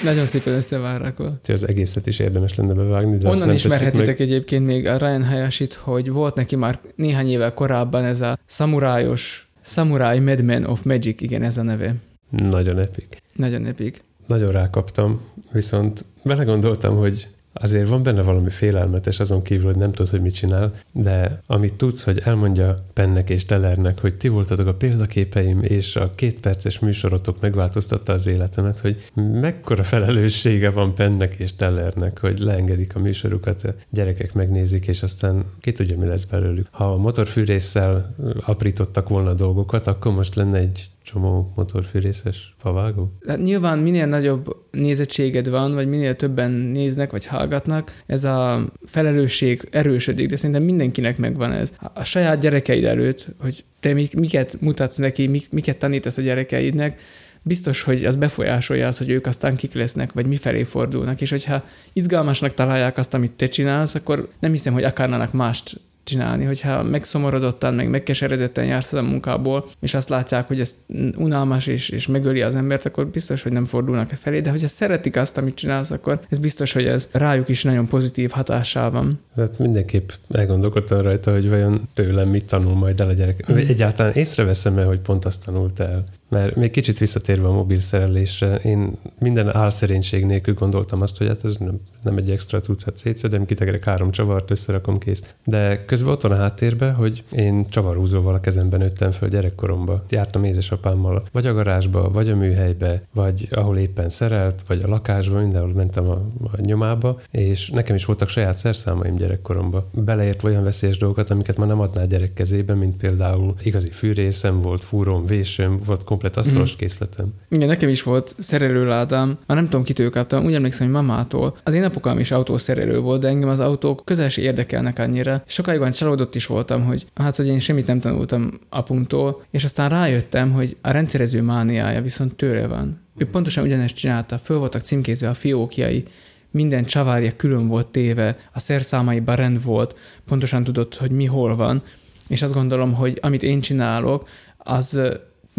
Nagyon szépen összevárakolt. Az egészet is érdemes lenne bevágni, de Onnan ismerhetitek egyébként még a Ryan Hayashi-t, hogy volt neki már néhány évvel korábban ez a szamurájos, Samurai Madman of Magic, igen, ez a neve. Nagyon epik. Nagyon epik. Nagyon rákaptam, viszont belegondoltam, hogy azért van benne valami félelmetes azon kívül, hogy nem tudod, hogy mit csinál, de amit tudsz, hogy elmondja Pennek és Tellernek, hogy ti voltatok a példaképeim, és a két perces műsorotok megváltoztatta az életemet, hogy mekkora felelőssége van Pennek és Tellernek, hogy leengedik a műsorukat, a gyerekek megnézik, és aztán ki tudja, mi lesz belőlük. Ha a motorfűrésszel aprítottak volna dolgokat, akkor most lenne egy csomó motorfűrészes favágó? Hát nyilván minél nagyobb nézettséged van, vagy minél többen néznek, vagy hallgatnak, ez a felelősség erősödik, de szerintem mindenkinek megvan ez. A saját gyerekeid előtt, hogy te miket mutatsz neki, miket tanítasz a gyerekeidnek, biztos, hogy az befolyásolja az, hogy ők aztán kik lesznek, vagy mifelé fordulnak, és hogyha izgalmasnak találják azt, amit te csinálsz, akkor nem hiszem, hogy akarnának mást csinálni, hogyha megszomorodottan, meg megkeseredetten jársz a munkából, és azt látják, hogy ez unalmas és, és megöli az embert, akkor biztos, hogy nem fordulnak e felé, de hogyha szeretik azt, amit csinálsz, akkor ez biztos, hogy ez rájuk is nagyon pozitív hatással van. Hát mindenképp elgondolkodtam rajta, hogy vajon tőlem mit tanul majd el a gyerek. Egyáltalán észreveszem-e, hogy pont azt tanult el. Mert még kicsit visszatérve a mobil szerelésre, én minden álszerénység nélkül gondoltam azt, hogy hát ez nem, nem egy extra tucat szétszedem, kitegerek három csavart, összerakom kész. De közben ott van a háttérben, hogy én csavarúzóval a kezemben nőttem föl gyerekkoromba. Jártam édesapámmal, vagy a garázsba, vagy a műhelybe, vagy ahol éppen szerelt, vagy a lakásba, mindenhol mentem a, a nyomába, és nekem is voltak saját szerszámaim gyerekkoromba. Beleért olyan veszélyes dolgokat, amiket már nem adná gyerek kezébe, mint például igazi fűrészem volt, fúróm, vésőm, volt komplet asztalos készletem. Igen, nekem is volt szerelőládám, már nem tudom, kitől kaptam, úgy emlékszem, hogy mamától. Az én apukám is autószerelő volt, de engem az autók közel se érdekelnek annyira. Sokáig olyan csalódott is voltam, hogy hát, hogy én semmit nem tanultam apumtól, és aztán rájöttem, hogy a rendszerező mániája viszont tőle van. Ő pontosan ugyanezt csinálta, föl voltak címkézve a fiókjai, minden csavárja külön volt téve, a szerszámaiban rend volt, pontosan tudott, hogy mi hol van, és azt gondolom, hogy amit én csinálok, az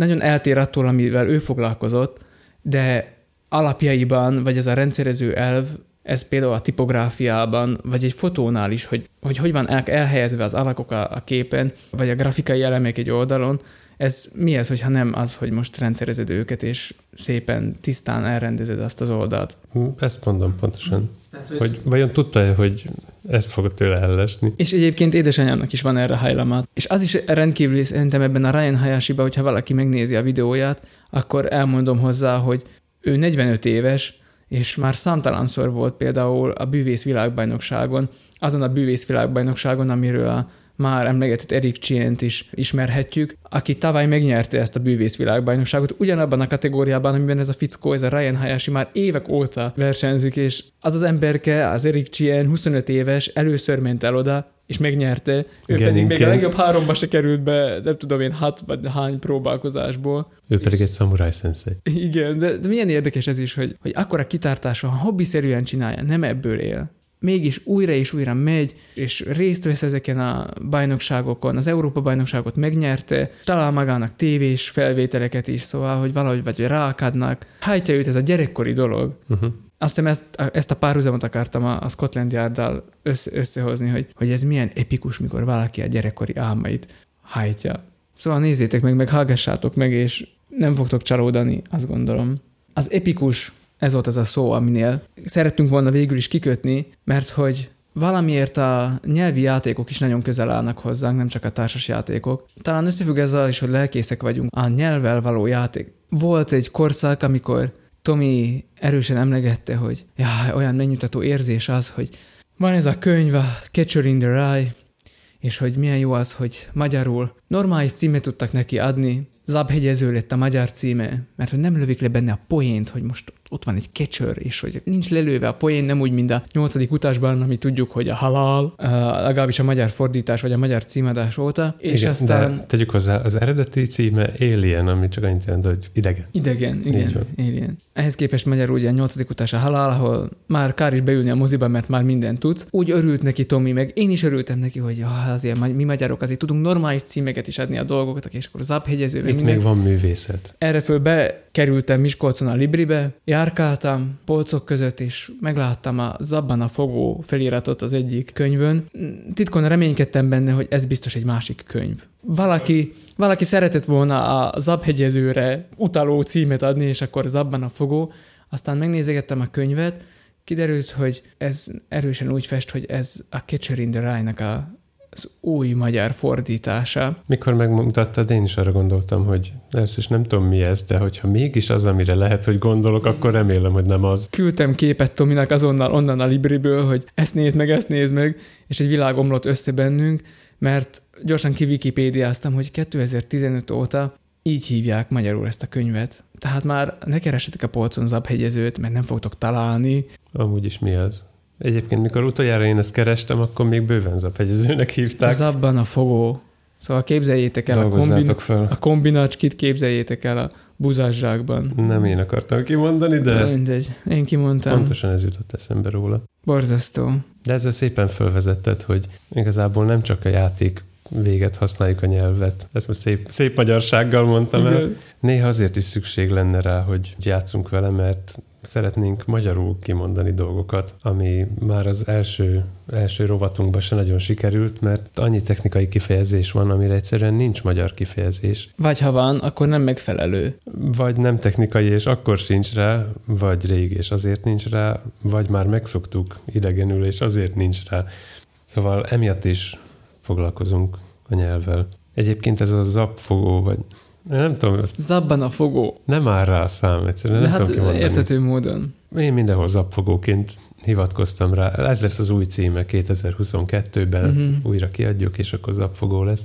nagyon eltér attól, amivel ő foglalkozott, de alapjaiban, vagy ez a rendszerező elv, ez például a tipográfiában, vagy egy fotónál is, hogy hogy, hogy van el, elhelyezve az alakok a, a képen, vagy a grafikai elemek egy oldalon, ez mi ez, hogyha nem az, hogy most rendszerezed őket, és szépen, tisztán elrendezed azt az oldalt? Ezt mondom pontosan. Tehát, hogy... hogy vajon tudta-e, hogy ezt fog tőle ellesni? És egyébként édesanyámnak is van erre hajlamat. És az is rendkívül szerintem ebben a Ryan Hayashi-ban, hogyha valaki megnézi a videóját, akkor elmondom hozzá, hogy ő 45 éves, és már számtalanszor volt például a bűvész világbajnokságon, azon a bűvész világbajnokságon, amiről a már emlegetett Erik Csient is ismerhetjük, aki tavaly megnyerte ezt a bűvész világbajnokságot, ugyanabban a kategóriában, amiben ez a fickó, ez a Ryan Hayashi már évek óta versenyzik, és az az emberke, az Erik Csien, 25 éves, először ment el oda, és megnyerte, ő Geninként. pedig még a legjobb háromba se került be, nem tudom én, hat vagy hány próbálkozásból. Ő és pedig egy samurai sensei. Igen, de, de milyen érdekes ez is, hogy, hogy akkora kitártás van, hobbiszerűen csinálja, nem ebből él mégis újra és újra megy, és részt vesz ezeken a bajnokságokon, az Európa bajnokságot megnyerte, talál magának tévés felvételeket is, szóval, hogy valahogy vagy ráakadnak. Hájtja őt ez a gyerekkori dolog. Uh-huh. Azt hiszem ezt, ezt a párhuzamot akartam a, a Scotland Yard-dal össze, összehozni, hogy, hogy ez milyen epikus, mikor valaki a gyerekkori álmait hajtja. Szóval nézzétek meg, meg hallgassátok meg, és nem fogtok csalódani, azt gondolom. Az epikus ez volt az a szó, aminél szerettünk volna végül is kikötni, mert hogy valamiért a nyelvi játékok is nagyon közel állnak hozzánk, nem csak a társas játékok. Talán összefügg ezzel is, hogy lelkészek vagyunk a nyelvvel való játék. Volt egy korszak, amikor Tomi erősen emlegette, hogy ja, olyan megnyugtató érzés az, hogy van ez a könyv, a Catcher in the Rye, és hogy milyen jó az, hogy magyarul normális címet tudtak neki adni, Zabhegyező lett a magyar címe, mert hogy nem lövik le benne a poént, hogy most ott van egy kecsör, és hogy nincs lelőve a poén, nem úgy, mint a nyolcadik utasban, ami tudjuk, hogy a halál, uh, legalábbis a magyar fordítás, vagy a magyar címadás óta. És igen, aztán... Tegyük hozzá, az eredeti címe Alien, ami csak annyit jelent, hogy idegen. Idegen, igen, Alien. Ehhez képest magyarul ugye a nyolcadik utas a halál, ahol már kár is beülni a moziba, mert már mindent tudsz. Úgy örült neki Tomi, meg én is örültem neki, hogy ja, azért mi magyarok azért tudunk normális címeket is adni a dolgokat, és akkor Zabhegyező. Itt még van művészet. Erre föl bekerültem Miskolcon a Libribe, járkáltam polcok között, és megláttam a Zabban a fogó feliratot az egyik könyvön. Titkon reménykedtem benne, hogy ez biztos egy másik könyv. Valaki, valaki szeretett volna a Zabhegyezőre utaló címet adni, és akkor Zabban a fogó. Aztán megnézegettem a könyvet, kiderült, hogy ez erősen úgy fest, hogy ez a Catcher in the Rye-nak a az új magyar fordítása. Mikor megmutattad, én is arra gondoltam, hogy persze, és nem tudom mi ez, de hogyha mégis az, amire lehet, hogy gondolok, akkor remélem, hogy nem az. Küldtem képet Tominak azonnal onnan a Libriből, hogy ezt nézd meg, ezt nézd meg, és egy világ omlott össze bennünk, mert gyorsan kiwikipédiáztam, hogy 2015 óta így hívják magyarul ezt a könyvet. Tehát már ne keresetek a polcon zabhegyezőt, mert nem fogtok találni. Amúgy is mi az? Egyébként, mikor utoljára én ezt kerestem, akkor még bőven zaphegyezőnek hívták. Zabban a fogó. Szóval képzeljétek el a, kombin- fel. a kombinacskit, képzeljétek el a buzázsákban. Nem én akartam kimondani, de... Mindegy, én kimondtam. Pontosan ez jutott eszembe róla. Borzasztó. De ezzel szépen felvezetted, hogy igazából nem csak a játék véget használjuk a nyelvet. Ezt most szép, szép magyarsággal mondtam Igen. el. Néha azért is szükség lenne rá, hogy játszunk vele, mert szeretnénk magyarul kimondani dolgokat, ami már az első, első rovatunkban se nagyon sikerült, mert annyi technikai kifejezés van, amire egyszerűen nincs magyar kifejezés. Vagy ha van, akkor nem megfelelő. Vagy nem technikai, és akkor sincs rá, vagy rég, és azért nincs rá, vagy már megszoktuk idegenül, és azért nincs rá. Szóval emiatt is foglalkozunk a nyelvvel. Egyébként ez a zapfogó, vagy nem tudom, Zabban a fogó. nem áll rá a szám, egyszerűen De nem hát tudom kimondani. értető módon. Én mindenhol zapfogóként hivatkoztam rá. Ez lesz az új címe 2022-ben, Mhm. uh-huh. újra kiadjuk, és akkor zapfogó lesz.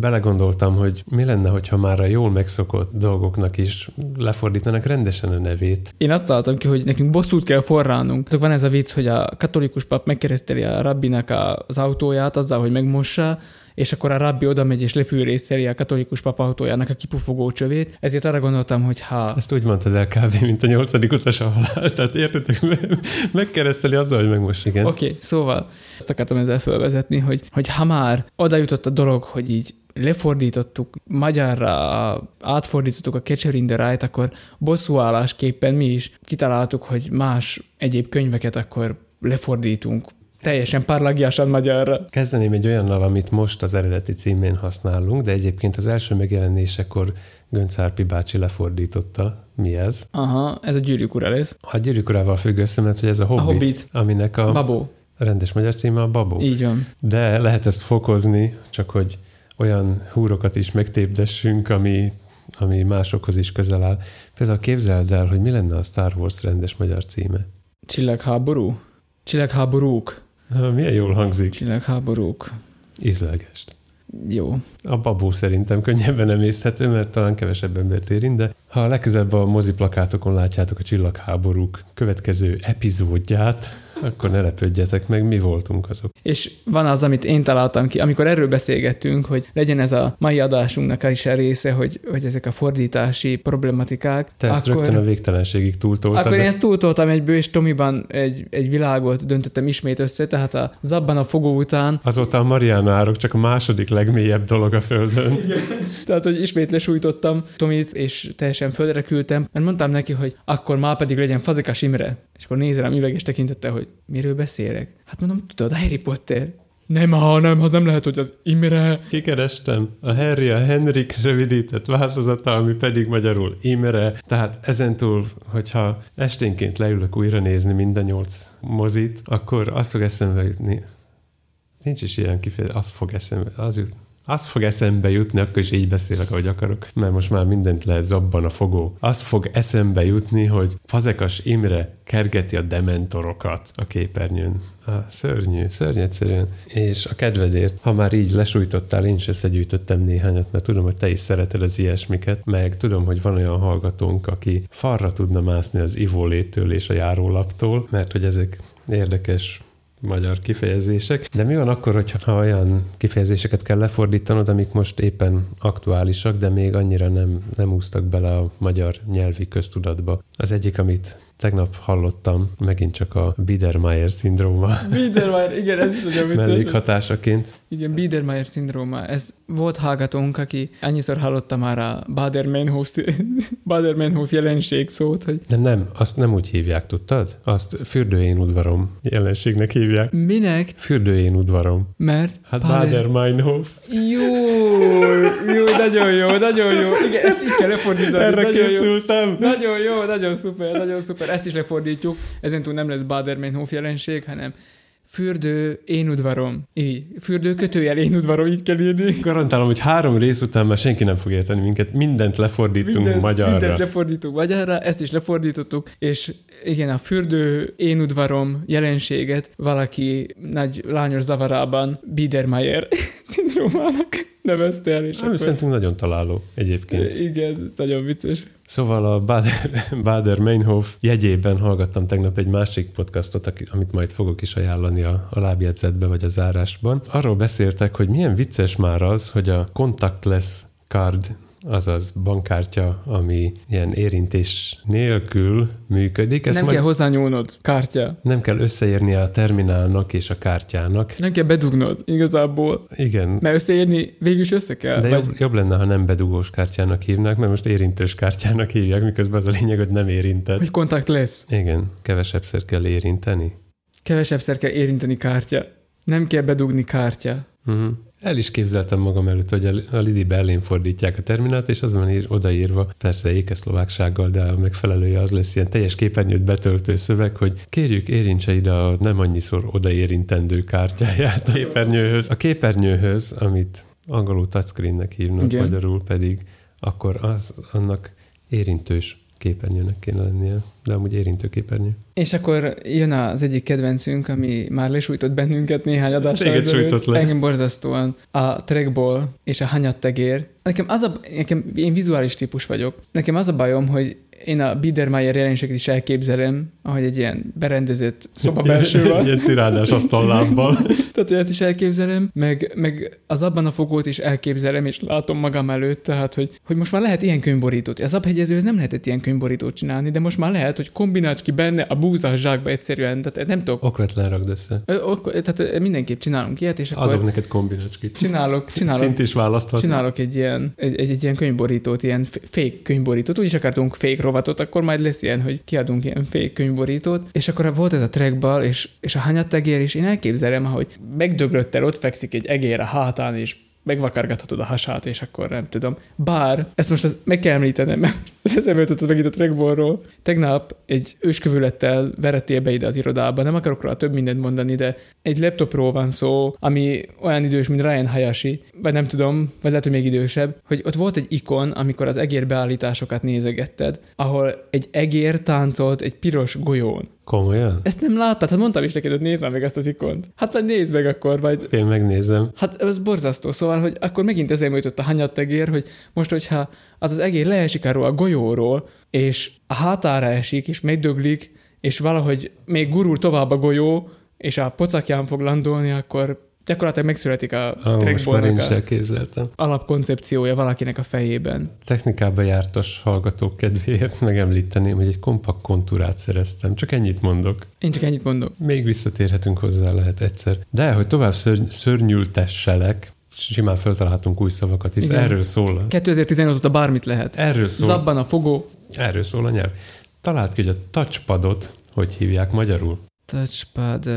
Belegondoltam, hogy mi lenne, hogyha már a jól megszokott dolgoknak is lefordítanak rendesen a nevét. Én azt találtam ki, hogy nekünk bosszút kell forrálnunk. Van ez a vicc, hogy a katolikus pap megkereszteli a rabbinak az autóját azzal, hogy megmossa, és akkor a rabbi oda megy és lefűrészeli a katolikus pap autójának a kipufogó csövét. Ezért arra gondoltam, hogy ha Ezt úgy mondtad el kb. mint a nyolcadik utas a halál. Tehát értitek, megkereszteli azzal, hogy megmos, igen. Oké, okay, szóval ezt akartam ezzel felvezetni, hogy, hogy ha már oda jutott a dolog, hogy így lefordítottuk magyarra, átfordítottuk a Catcher in the Rye-t, akkor bosszúállásképpen mi is kitaláltuk, hogy más egyéb könyveket akkor lefordítunk teljesen parlagiasan magyarra. Kezdeném egy olyannal, amit most az eredeti címén használunk, de egyébként az első megjelenésekor Gönc Árpi bácsi lefordította. Mi ez? Aha, ez a gyűrűk ura lesz. A gyűrűk urával függ össze, mert hogy ez a Hobbit, Hobbit. aminek a Babó. rendes magyar címe a Babó. Így van. De lehet ezt fokozni, csak hogy olyan húrokat is megtépdessünk, ami, ami másokhoz is közel áll. Például képzeld el, hogy mi lenne a Star Wars rendes magyar címe. Csillagháború? Csillagháborúk. Milyen jól hangzik. Csillagháborúk. Ízlelgest. Jó. A babó szerintem könnyebben emészthető, mert talán kevesebb embert érint, de ha a legközelebb a moziplakátokon látjátok a csillagháborúk következő epizódját, akkor ne lepődjetek meg, mi voltunk azok. És van az, amit én találtam ki, amikor erről beszélgettünk, hogy legyen ez a mai adásunknak is a része, hogy, hogy ezek a fordítási problematikák. Te ezt akkor, rögtön a végtelenségig túltoltad. akkor én de ezt túltoltam egyből, és Tomiban egy, egy világot döntöttem ismét össze, tehát a zabban a fogó után, Azóta a Mariana árok csak a második legmélyebb dolog a Földön. tehát hogy ismét lesújtottam Tomit, és teljesen földre küldtem, mert mondtam neki, hogy akkor már pedig legyen Fazekas Imre. És akkor nézel rám üveges tekintette, hogy miről beszélek. Hát mondom, tudod, Harry Potter. Nem, ha nem, az nem lehet, hogy az Imre. Kikerestem a Harry, a Henrik rövidített változata, ami pedig magyarul Imre. Tehát ezentúl, hogyha esténként leülök újra nézni mind a nyolc mozit, akkor azt fog eszembe jutni, nincs is ilyen kifejezés, azt fog eszembe, az jut, az fog eszembe jutni, akkor is így beszélek, ahogy akarok, mert most már mindent lehet zabban a fogó. Az fog eszembe jutni, hogy Fazekas Imre kergeti a dementorokat a képernyőn. Ah, szörnyű, szörnyű egyszerűen. És a kedvedért, ha már így lesújtottál, én is összegyűjtöttem néhányat, mert tudom, hogy te is szereted az ilyesmiket, meg tudom, hogy van olyan hallgatónk, aki farra tudna mászni az ivólétől és a járólaptól, mert hogy ezek érdekes magyar kifejezések. De mi van akkor, hogyha olyan kifejezéseket kell lefordítanod, amik most éppen aktuálisak, de még annyira nem, nem úsztak bele a magyar nyelvi köztudatba? Az egyik, amit tegnap hallottam, megint csak a Biedermeier szindróma Biedermeier, igen, ez is nagyon vicces. mellékhatásaként. Igen, Biedermeier szindróma. Ez volt hallgatónk, aki annyiszor hallotta már a Bader-Meinhof, Bader-Meinhof jelenség szót, hogy De nem, azt nem úgy hívják, tudtad? Azt fürdőjén udvarom jelenségnek hívják. minek? Fürdőjén udvarom. Mert Hát Bader-Meinhof. Jó, jó, nagyon jó, nagyon jó. Igen, ezt így kell lefordítani. Erre nagyon jó. készültem. Nagyon jó, nagyon szuper, nagyon szuper. Ezt is lefordítjuk. Ezentúl nem lesz Bader-Meinhof jelenség, hanem fürdő, én udvarom. Így. Fürdő, kötőjel, én udvarom, így kell írni. Garantálom, hogy három rész után már senki nem fog érteni minket. Mindent lefordítunk Minden, magyarra. Mindent lefordítunk magyarra, ezt is lefordítottuk, és igen, a fürdő, én udvarom jelenséget valaki nagy lányos zavarában Biedermeier szindrómának nevezte el, és Ami akkor... szerintünk nagyon találó egyébként. Igen, nagyon vicces. Szóval a Bader, Bader Meinhof jegyében hallgattam tegnap egy másik podcastot, amit majd fogok is ajánlani a, a lábjegyzetbe vagy a zárásban. Arról beszéltek, hogy milyen vicces már az, hogy a contactless card azaz bankkártya, ami ilyen érintés nélkül működik. Ezt nem majd kell hozzányúlnod, kártya. nem kell összeérni a terminálnak és a kártyának. Nem kell bedugnod, igazából. Igen, Mert összeérni végül is össze kell. de vagy... jobb, jobb lenne, ha nem bedugós kártyának hívnák, mert most érintős kártyának hívják, miközben az a lényeg, hogy nem érintett. Hogy kontakt lesz. Igen, kevesebbszer kell érinteni. Kevesebbszer kell érinteni kártya. Nem kell bedugni kártya. Uh-huh. El is képzeltem magam előtt, hogy a Lidi Berlin fordítják a terminát, és az van ír, odaírva, persze ékeszlováksággal, de a megfelelője az lesz ilyen teljes képernyőt betöltő szöveg, hogy kérjük érintse ide a nem annyiszor odaérintendő kártyáját a képernyőhöz. A képernyőhöz, amit angolul touchscreennek hívnak, Igen. magyarul pedig, akkor az annak érintős képernyőnek kéne lennie, de amúgy érintő képernyő. És akkor jön az egyik kedvencünk, ami már lesújtott bennünket néhány adásra Téged sújtott le. Engem borzasztóan. A trackball és a hanyattegér. Nekem az a, nekem, én vizuális típus vagyok. Nekem az a bajom, hogy én a Biedermeier jelenséget is elképzelem, ahogy egy ilyen berendezett szoba belső van. ilyen cirádás asztallábbal. tehát ezt is elképzelem, meg, meg az abban a fogót is elképzelem, és látom magam előtt, tehát, hogy, hogy most már lehet ilyen könyvborítót. Az abhegyezőhöz nem lehetett ilyen könyvborítót csinálni, de most már lehet, hogy kombinált ki benne a búzás zsákba egyszerűen, tehát nem tudok. Okvetlen rakd össze. Ok, tehát mindenképp csinálunk ilyet, és akkor... Adok neked kombinácskit. Csinálok, csinálok. Szint is választhatsz. Csinálok egy ilyen, egy, egy, egy ilyen könyvborítót, ilyen fake könyvborítót, úgyis akartunk fake rovatot, akkor majd lesz ilyen, hogy kiadunk ilyen fake könyvborítót, és akkor volt ez a trackball, és, és a hanyattegér, és én elképzelem, hogy megdöglöttel ott fekszik egy egér a hátán, és megvakargathatod a hasát, és akkor nem tudom. Bár, ezt most az, meg kell említenem, mert az eszembe jutott meg itt a trackballról. Tegnap egy őskövülettel verettél be ide az irodába, nem akarok rá több mindent mondani, de egy laptopról van szó, ami olyan idős, mint Ryan Hayashi, vagy nem tudom, vagy lehet, hogy még idősebb, hogy ott volt egy ikon, amikor az egér beállításokat nézegetted, ahol egy egér táncolt egy piros golyón. Komolyan? Ezt nem láttad? Hát mondtam is neked, hogy nézd meg ezt az ikont. Hát majd nézd meg akkor, majd... Én megnézem. Hát ez borzasztó, szóval, hogy akkor megint ezért jutott a hanyattegér, hogy most, hogyha az az egér leesik arról a golyóról, és a hátára esik, és megdöglik, és valahogy még gurul tovább a golyó, és a pocakján fog landolni, akkor gyakorlatilag megszületik a ah, trackballnak alapkoncepciója valakinek a fejében. Technikába jártas hallgatók kedvéért megemlíteném, hogy egy kompakt kontúrát szereztem. Csak ennyit mondok. Én csak ennyit mondok. Még visszatérhetünk hozzá lehet egyszer. De, hogy tovább szörny- szörnyültesselek, simán feltalálhatunk új szavakat, hisz Igen. erről szól. 2015 óta bármit lehet. Erről szól. Zabban a fogó. Erről szól a nyelv. Talált ki, hogy a touchpadot hogy hívják magyarul? Touchpad.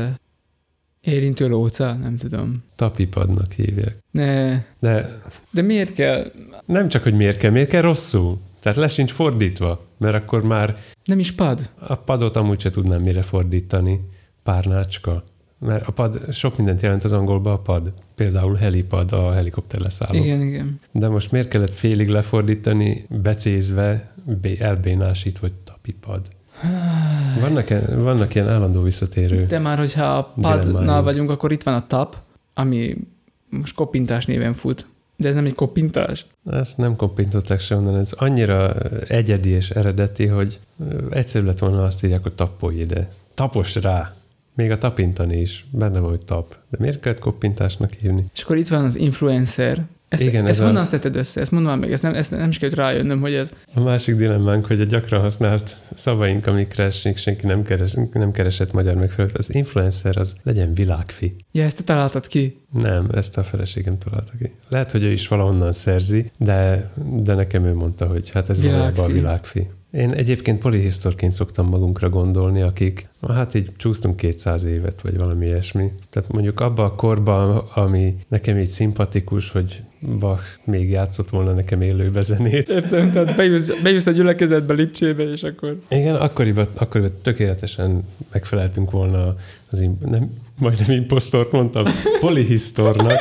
Érintő lóca, nem tudom. Tapipadnak hívják. Ne. De, De miért kell? Nem csak, hogy miért kell, miért kell rosszul. Tehát le sincs fordítva, mert akkor már... Nem is pad. A padot amúgy se tudnám mire fordítani. Párnácska. Mert a pad, sok mindent jelent az angolban a pad. Például helipad, a helikopter leszálló. Igen, igen. De most miért kellett félig lefordítani, becézve, elbénásít, vagy tapipad? Vannak, vannak ilyen állandó visszatérő De már, hogyha a padnál vagyunk, akkor itt van a tap, ami most koppintás néven fut. De ez nem egy koppintás? Ezt nem koppintották se onnan, ez annyira egyedi és eredeti, hogy egyszerű lett volna azt írják, hogy tappolj ide. Tapos rá! Még a tapintani is, benne van, hogy tap. De miért kellett koppintásnak hívni? És akkor itt van az influencer, ezt, Igen, ezt ez honnan a... szedted össze? Ezt mondom meg, ezt nem, ezt nem is kellett rájönnöm, hogy ez... A másik dilemmánk, hogy a gyakran használt szavaink, amikre senki nem, keres, nem keresett magyar megfelelőt, az influencer az legyen világfi. Ja, ezt te találtad ki? Nem, ezt a feleségem találta ki. Lehet, hogy ő is valahonnan szerzi, de, de nekem ő mondta, hogy hát ez valójában a világfi. Én egyébként polihisztorként szoktam magunkra gondolni, akik, hát így csúsztunk 200 évet, vagy valami ilyesmi. Tehát mondjuk abba a korban, ami nekem így szimpatikus, hogy Bach még játszott volna nekem élőbe zenét. Értem, tehát bejössz, bejössz a gyülekezetbe Lipcsébe, és akkor... Igen, akkoriban, akkoriban tökéletesen megfeleltünk volna az, nem, majdnem imposztort mondtam, polihisztornak,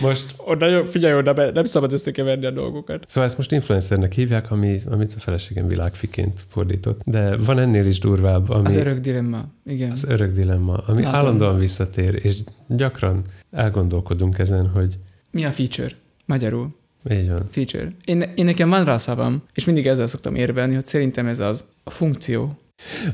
most... Oda, figyelj oda, be, nem szabad összekeverni a dolgokat. Szóval ezt most influencernek hívják, ami, amit a feleségem világfiként fordított. De van ennél is durvább, ami... Az örök dilemma, igen. Az örök dilemma, ami Látom. állandóan visszatér, és gyakran elgondolkodunk ezen, hogy... Mi a feature? Magyarul. Így van. Feature. Én, én nekem van rá szavam, és mindig ezzel szoktam érvelni, hogy szerintem ez az a funkció.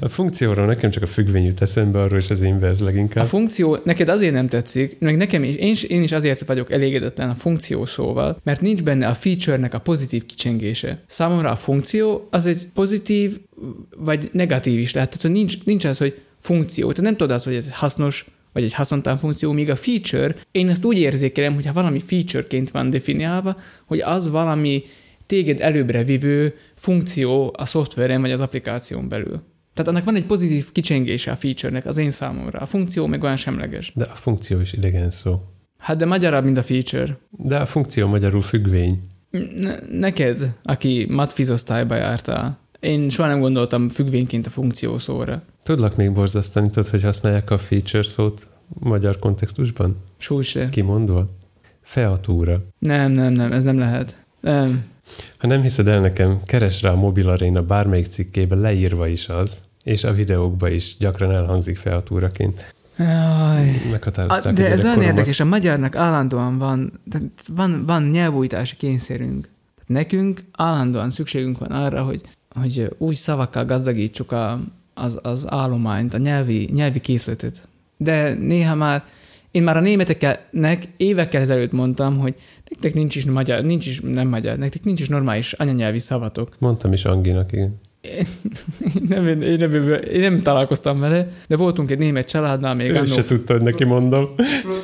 A funkcióról nekem csak a függvény jut eszembe, arról is az inverz leginkább. A funkció neked azért nem tetszik, meg nekem is, én, is, én is azért vagyok elégedetlen a funkció szóval, mert nincs benne a feature-nek a pozitív kicsengése. Számomra a funkció az egy pozitív vagy negatív is lehet, tehát hogy nincs, nincs az, hogy funkció. Tehát nem tudod az, hogy ez hasznos, vagy egy haszontalan funkció, míg a feature, én ezt úgy érzékelem, hogyha valami featureként van definiálva, hogy az valami téged előbbre vivő funkció a szoftveren vagy az applikáción belül. Tehát annak van egy pozitív kicsengése a feature-nek az én számomra. A funkció meg olyan semleges. De a funkció is idegen szó. Hát de magyarabb, mint a feature. De a funkció magyarul függvény. Ne- neked, aki matfizosztályba jártál, én soha nem gondoltam függvényként a funkció szóra. Tudlak még borzasztani, tudod, hogy használják a feature szót magyar kontextusban? Súly se. Kimondva? Featúra. Nem, nem, nem, ez nem lehet. Nem. Ha nem hiszed el nekem, keres rá a Mobil Arena bármelyik cikkébe, leírva is az, és a videókba is gyakran elhangzik featúraként. Jaj. Meghatározták A, de ez olyan érdekes, a magyarnak állandóan van, tehát van, van nyelvújítási kényszerünk. Tehát nekünk állandóan szükségünk van arra, hogy, hogy új szavakkal gazdagítsuk a, az, az állományt, a nyelvi, nyelvi készletet. De néha már, én már a németeknek évekkel ezelőtt mondtam, hogy nektek nincs is magyar, nincs is, nem magyar, nektek nincs is normális anyanyelvi szavatok. Mondtam is Anginak, igen. Én nem, én, én, nem, én nem találkoztam vele, de voltunk egy német családnál, még Ő annó se tudta, hogy neki mondom.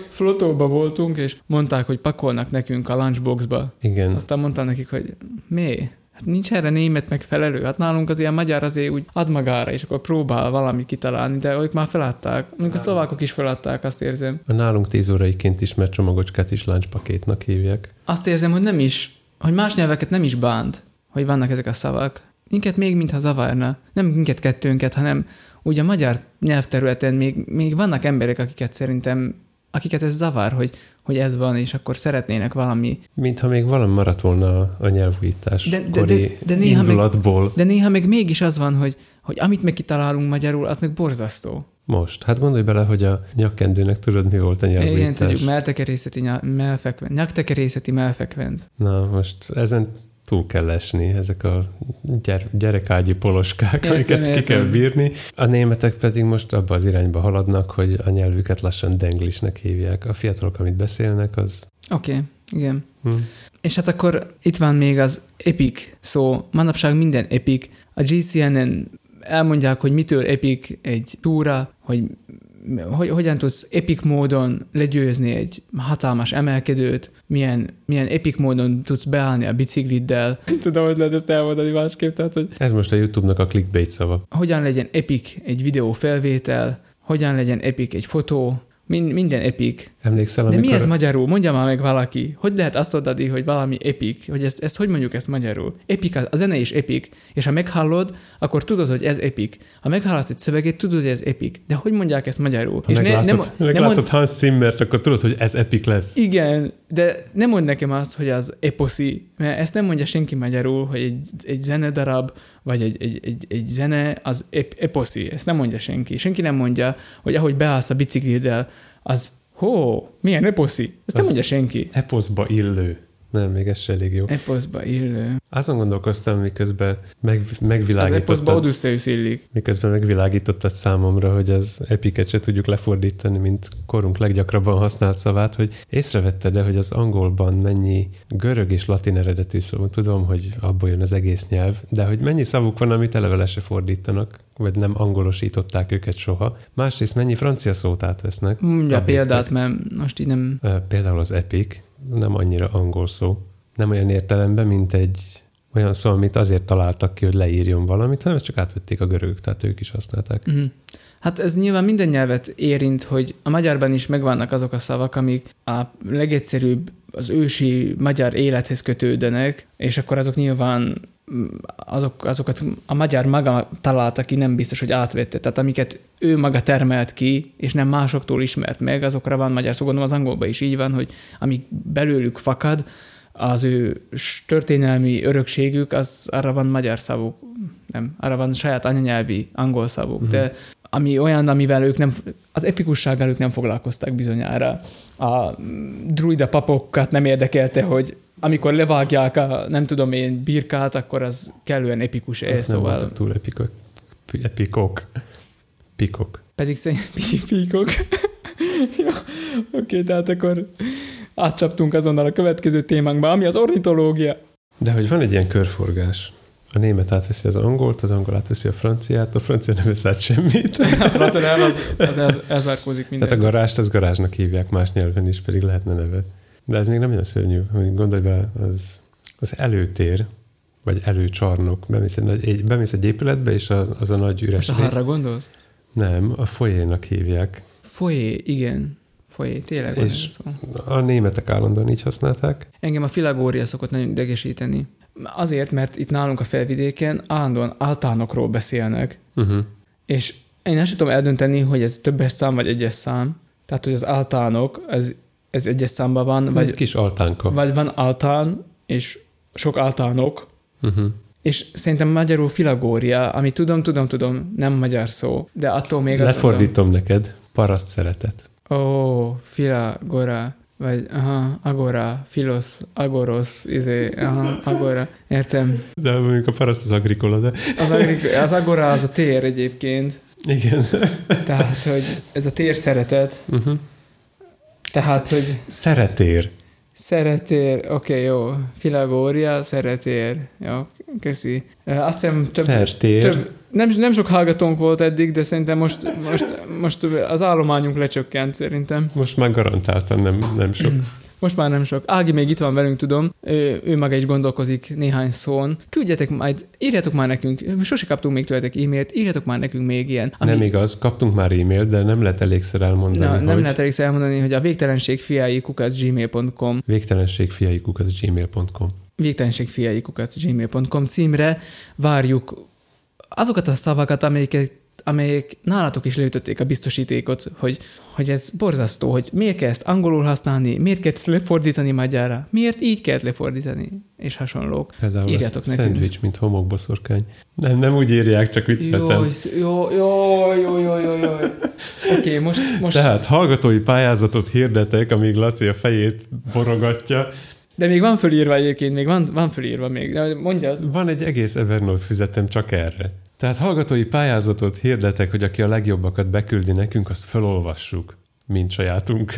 flotóba voltunk, és mondták, hogy pakolnak nekünk a lunchboxba. Igen. Aztán mondtam nekik, hogy mi? Hát nincs erre német megfelelő. Hát nálunk az ilyen magyar azért úgy ad magára, és akkor próbál valamit kitalálni, de ők már feladták. Mondjuk a szlovákok is feladták, azt érzem. A nálunk 10 óraiként ismert csomagocskát is lunchpakétnak hívják. Azt érzem, hogy nem is, hogy más nyelveket nem is bánt, hogy vannak ezek a szavak. Minket még mintha zavarna. Nem minket kettőnket, hanem úgy a magyar nyelvterületen még, még vannak emberek, akiket szerintem, akiket ez zavar, hogy, hogy ez van, és akkor szeretnének valami Mintha még valami maradt volna a- nyelvújítás De- de- kori de- de néha még- indulatból. De néha még mégis az van, hogy, hogy amit meg kitalálunk magyarul, az meg borzasztó. Most. Hát gondolj bele, hogy a nyakkendőnek tudod, mi volt a Igen, nyelvújítás. tudjuk, meltekerészeti nyal- melfekven, nyaktekerészeti melfekvenc. Na, most ezen túl kell esni, ezek a gyere, gyerekágyi poloskák, Értem, amiket ki értem. kell bírni. A németek pedig most abba az irányba haladnak, hogy a nyelvüket lassan denglisnek hívják. A fiatalok, amit beszélnek, az... Oké, okay, igen. Hm. És hát akkor itt van még az epic szó. Manapság minden epic. A GCN-en elmondják, hogy mitől epic egy túra, hogy hogy, hogyan tudsz epic módon legyőzni egy hatalmas emelkedőt, milyen, milyen epic módon tudsz beállni a bicikliddel. Tudom, hogy lehet ezt elmondani másképp, tehát, hogy Ez most a YouTube-nak a clickbait szava. hogyan legyen epic egy videó felvétel, hogyan legyen epic egy fotó, min- minden epic. Emlékszel, De amikor... mi ez magyarul? Mondja már meg valaki. Hogy lehet azt adni, hogy valami epic? Hogy ezt, ezt hogy mondjuk ezt magyarul? Epic, a- a zene is epic, és ha meghallod, akkor tudod, hogy ez epic. Ha meghallasz egy szöveget, tudod, hogy ez epic. De hogy mondják ezt magyarul? Ha meglátod, nem, meglátod mond, Hans Zimmert, akkor tudod, hogy ez epic lesz. igen, de nem mond nekem azt, hogy az eposzi, mert ezt nem mondja senki magyarul, hogy egy, egy zenedarab, vagy egy, egy, egy, egy zene az ep, eposzi. Ezt nem mondja senki. Senki nem mondja, hogy ahogy beállsz a bicikliddel, az hó, milyen eposzi. Ezt Az- nem mondja senki. Eposzba illő. Nem, még ez se elég jó. Eposzba illő. Azon gondolkoztam, miközben meg, Az eposzba megvilágítottad, Odysseus illik. miközben megvilágítottad számomra, hogy az epiket se tudjuk lefordítani, mint korunk leggyakrabban használt szavát, hogy észrevetted-e, hogy az angolban mennyi görög és latin eredetű szó, tudom, hogy abból jön az egész nyelv, de hogy mennyi szavuk van, amit eleve le se fordítanak, vagy nem angolosították őket soha. Másrészt mennyi francia szót átvesznek. Mondja példát, mert most így nem... Például az epic nem annyira angol szó. Nem olyan értelemben, mint egy olyan szó, amit azért találtak ki, hogy leírjon valamit, hanem ezt csak átvették a görögök, tehát ők is használták. Uh-huh. Hát ez nyilván minden nyelvet érint, hogy a magyarban is megvannak azok a szavak, amik a legegyszerűbb az ősi magyar élethez kötődenek, és akkor azok nyilván mm, azok, azokat a magyar maga találta ki, nem biztos, hogy átvette. Tehát amiket ő maga termelt ki, és nem másoktól ismert meg, azokra van magyar szó. Gondolom az angolban is így van, hogy amik belőlük fakad, az ő történelmi örökségük, az arra van magyar szavuk, nem, arra van saját anyanyelvi angol szavuk, uh-huh. de ami olyan, amivel ők nem, az epikussággal ők nem foglalkoztak bizonyára. A druida papokat nem érdekelte, hogy amikor levágják a, nem tudom én, birkát, akkor az kellően epikus Nem eh, szóval. voltak túl epikok. Epikok. Pikok. Pedig szerintem pi- píkok. Jó, oké, tehát akkor átcsaptunk azonnal a következő témánkba, ami az ornitológia. De hogy van egy ilyen körforgás. A német átveszi az angolt, az angol átveszi a franciát, a francia nem vesz át semmit. A francia nyelv az, az, az elzárkózik minden. Tehát a garást az garázsnak hívják más nyelven is, pedig lehetne neve. De ez még nem olyan szörnyű, hogy gondolj bele, az, az előtér, vagy előcsarnok, bemész egy, egy, bemész egy épületbe, és az, az a nagy üres Most a rész. harra gondolsz? Nem, a folyénak hívják. Folyé, igen. Folyé, tényleg És- szó. A németek állandóan így használták. Engem a filagória szokott nagyon idegesíteni. Azért, mert itt nálunk a felvidéken állandóan általánokról beszélnek, Uh-huh. és én ezt sem tudom eldönteni, hogy ez többes szám vagy egyes szám. Tehát, hogy az általánok, ez, ez egyes számban van, Vagy vagy, egy kis altánka. vagy van általán, és sok általánok, Uh-huh. és szerintem magyarul filagória, ami tudom, tudom, tudom, nem magyar szó, de attól még Lefordítom neked. Paraszt szeretet. Ó, filagora, vagy aha, agora, filosz, agoros, izé, aha, agora, értem. De mondjuk a paraszt az agrikola, de Az, agri- az agora az a tér egyébként, igen. tehát, hogy ez a tér szeretet, Uh-huh. Tehát, hogy Szeretér. Szeretér, oké, okay, jó. Filagória, szeretér. Jó, köszi. Azt hiszem több, Szertér. több nem, nem sok hallgatónk volt eddig, de szerintem most, most, most az állományunk lecsökkent szerintem. Most már garantáltan nem, nem sok. Most már nem sok. Ági még itt van velünk, tudom. Ő, ő maga is gondolkozik néhány szón. Küldjetek majd, írjatok már nekünk, sose kaptunk még tőletek e-mailt, írjatok már nekünk még ilyen. Nem igaz, kaptunk már e-mailt, de nem lehet elégszer elmondani, Na, nem hogy lehet elég elmondani, hogy a végtelenség fiái gmail.com végtelenségfiaikuk az gmail.com. végtelenségfiaikukat.gmail.com címre várjuk azokat a szavakat, amelyeket amelyek nálatok is leütötték a biztosítékot, hogy, hogy ez borzasztó, hogy miért kell ezt angolul használni, miért kell ezt lefordítani magyarra, miért így kell lefordítani, és hasonlók. Például Írjátok nekünk. szendvics, mint homokboszorkány. Nem, nem úgy írják, csak vicceltem. Jó, jó, jó, jó, jó, jó, jó. Oké, okay, most, most Tehát hallgatói pályázatot hirdetek, amíg Laci a fejét borogatja. de még van fölírva egyébként, még van, van fölírva még, de mondjad. Van egy egész Evernote füzetem csak erre. Tehát hallgatói pályázatot hirdetek, hogy aki a legjobbakat beküldi nekünk, azt felolvassuk, mint sajátunk.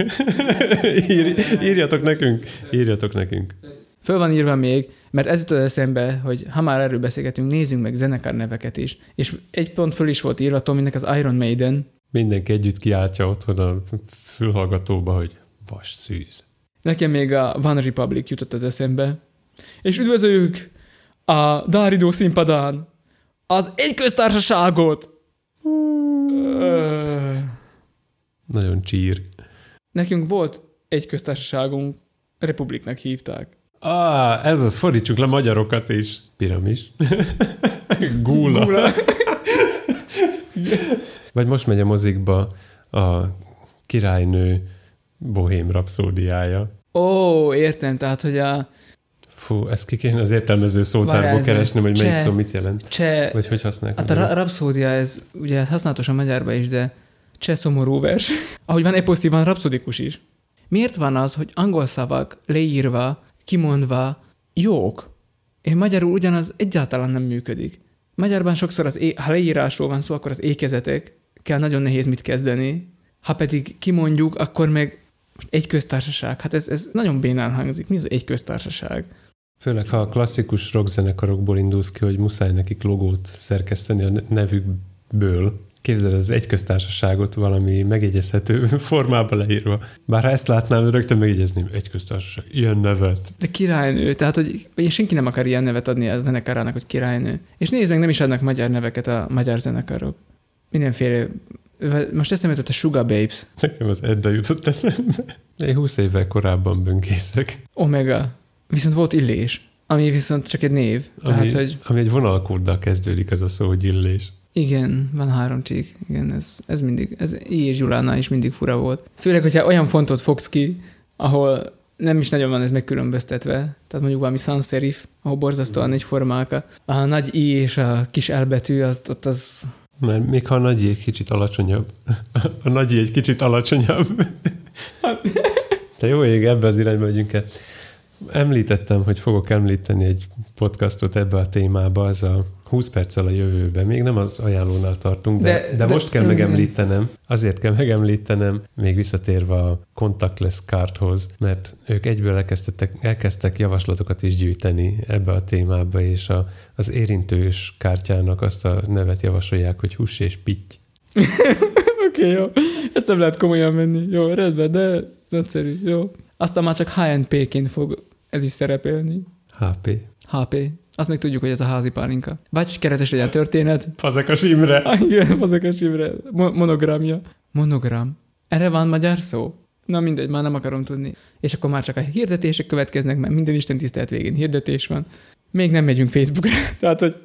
Ír, írjatok nekünk, írjatok nekünk. Föl van írva még, mert ez jutott eszembe, hogy ha már erről beszélgetünk, nézzünk meg zenekar neveket is. És egy pont föl is volt írva, Tominek az Iron Maiden. Mindenki együtt kiáltja otthon a fülhallgatóba, hogy vas szűz. Nekem még a One Republic jutott az eszembe. És üdvözöljük a Dáridó színpadán az egy köztársaságot! Nagyon csír. Nekünk volt egy köztársaságunk, Republiknak hívták. Ah, ez az, fordítsuk le magyarokat is. Piramis. Gúla. Gula. Vagy most megy a mozikba a királynő bohém rapszódiája. Ó, értem, tehát, hogy a Fú, ezt ki kéne az értelmező szótárból keresni, hogy melyik cseh. szó mit jelent. cseh Vagy hogy használják. Hát a ra- rapszódia, ez ugye ez használatos a magyarban is, de cseh szomorú vers. Ahogy van eposzi, van rapszodikus is. Miért van az, hogy angol szavak leírva, kimondva jók, és magyarul ugyanaz egyáltalán nem működik. Magyarban sokszor, az é- ha leírásról van szó, akkor az ékezetek kell nagyon nehéz mit kezdeni. Ha pedig kimondjuk, akkor meg egy köztársaság. Hát ez, ez nagyon bénán hangzik. Mi az egy köztársaság? Főleg, ha a klasszikus rockzenekarokból indulsz ki, hogy muszáj nekik logót szerkeszteni a ne- nevükből. Képzeld az egy köztársaságot valami megjegyezhető formába leírva. Bár ha ezt látnám, rögtön megjegyezném, egy köztársaság, ilyen nevet. De királynő, tehát hogy hogy senki nem akar ilyen nevet adni a zenekarának, hogy királynő. És nézd meg, nem is adnak magyar neveket a magyar zenekarok. Mindenféle, most eszembe jutott a Sugar Babes, Nekem az Edda jutott eszembe. Én 20 évvel korábban bönkészek. Omega, viszont volt Illés, ami viszont csak egy név. Tehát, Ami, hogy ami egy vonalkóddal kezdődik az a szó, hogy illés. igen, van három csík, igen, ez, ez mindig, ez I és Gyulánál is mindig fura volt. Főleg, hogyha olyan fontot fogsz ki, ahol nem is nagyon van ez megkülönböztetve. Tehát mondjuk valami sans serif, ahol borzasztóan egyformák. A, a nagy I és a kis L betű, az, ott az Mert még ha a nagyi egy kicsit alacsonyabb. A nagyi egy kicsit alacsonyabb. Te jó ég, ebbe az irányba megyünk el. Említettem, hogy fogok említeni egy podcastot ebbe a témába, az a 20 perccel a jövőbe. Még nem az ajánlónál tartunk, de, De- de, de, most kell igen. megemlítenem. Azért kell megemlítenem, még visszatérve a contactless cardhoz, mert ők egyből elkezdtek, elkezdtek javaslatokat is gyűjteni ebbe a témába, és a, az érintős kártyának azt a nevet javasolják, hogy hús és pitty. Oké, okay, jó. Ezt nem lehet komolyan venni. Jó, rendben, de nagyszerű, jó. Aztán már csak HNP-ként fog ez is szerepelni. HP. HP. Azt meg tudjuk, hogy ez a házi pálinka. Vagy keretes legyen a történet. Fazekas Imre. Ah, igen, azokas Imre. Mo- monogramja. Monogram. Erre van magyar szó? Na mindegy, már nem akarom tudni. És akkor már csak a hirdetések következnek, mert minden Isten tisztelt végén hirdetés van. Még nem megyünk Facebookra. Tehát, hogy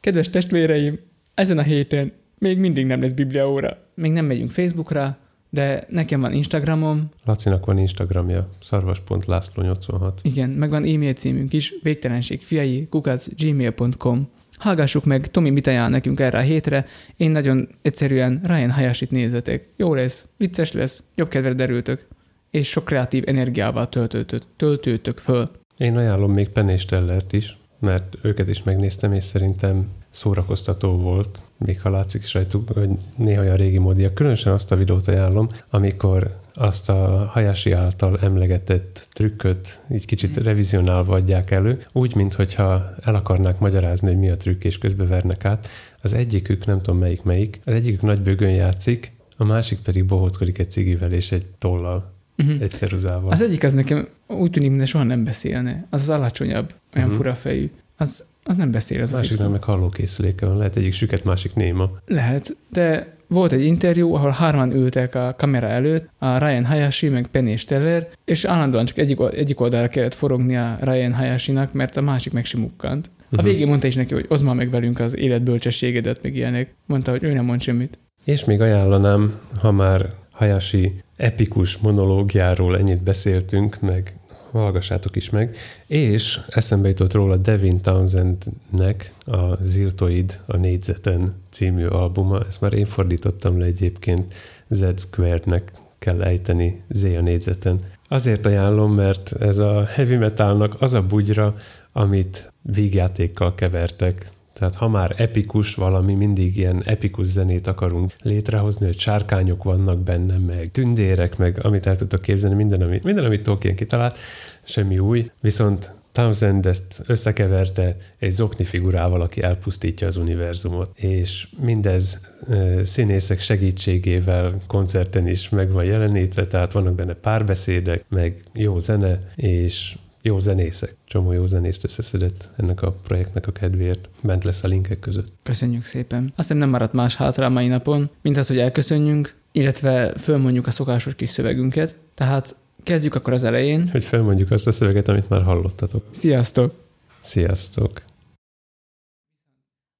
kedves testvéreim, ezen a héten még mindig nem lesz Biblia óra. Még nem megyünk Facebookra, de nekem van Instagramom. Lacinak van Instagramja, szarvas.lászló86. Igen, meg van e-mail címünk is, végtelenség fiai, kukac, gmail.com. Hallgassuk meg, Tomi mit ajánl nekünk erre a hétre. Én nagyon egyszerűen Ryan Hayashi-t nézzetek. Jó lesz, vicces lesz, jobb kedvre derültök, és sok kreatív energiával töltőtök, töltőtök föl. Én ajánlom még Penn és Tellert is, mert őket is megnéztem, és szerintem szórakoztató volt, még ha látszik is rajtuk, hogy néha olyan régi módia. Különösen azt a videót ajánlom, amikor azt a Hayashi által emlegetett trükköt így kicsit revizionálva adják elő, úgy, mintha el akarnák magyarázni, hogy mi a trükk, és közben vernek át. Az egyikük, nem tudom melyik melyik, az egyikük nagy bőgön játszik, a másik pedig bohóckodik egy cigivel és egy tollal, uh-huh. egy ceruzával. Az egyik az nekem úgy tűnik, mintha soha nem beszélne. Az az alacsonyabb, olyan uh-huh. fura fejű. Az, az nem beszél. Az Másiknak meg hallókészüléke van. Lehet egyik süket, másik néma. Lehet, de volt egy interjú, ahol hárman ültek a kamera előtt, a Ryan Hayashi, meg Penny Steller, és állandóan csak egyik, egyik oldalra kellett forogni a Ryan Hayashi-nak, mert a másik meg sem mukkant. A uh-huh. végén mondta is neki, hogy oszd már meg velünk az életbölcsességedet, meg ilyenek. Mondta, hogy ő nem mond semmit. És még ajánlanám, ha már Hayashi epikus monológiáról ennyit beszéltünk, meg hallgassátok is meg. És eszembe jutott róla Devin Townsendnek a Ziltoid a négyzeten című albuma. Ezt már én fordítottam le egyébként Z Squared-nek kell ejteni Z a négyzeten. Azért ajánlom, mert ez a heavy metalnak az a bugyra, amit vígjátékkal kevertek. Tehát ha már epikus valami, mindig ilyen epikus zenét akarunk létrehozni, hogy sárkányok vannak benne, meg tündérek, meg amit el tudtok képzelni, minden, amit, minden, amit Tolkien kitalált, semmi új, viszont Townsend ezt összekeverte egy zokni figurával, aki elpusztítja az univerzumot. És mindez színészek segítségével koncerten is meg van jelenítve, tehát vannak benne párbeszédek, meg jó zene, és jó zenészek. Csomó jó zenészt összeszedett ennek a projektnek a kedvéért. Bent lesz a linkek között. Köszönjük szépen. Azt hiszem nem maradt más hátra a mai napon, mint az, hogy elköszönjünk, illetve fölmondjuk a szokásos kis szövegünket. Tehát kezdjük akkor az elején. Hogy felmondjuk azt a szöveget, amit már hallottatok. Sziasztok! Sziasztok!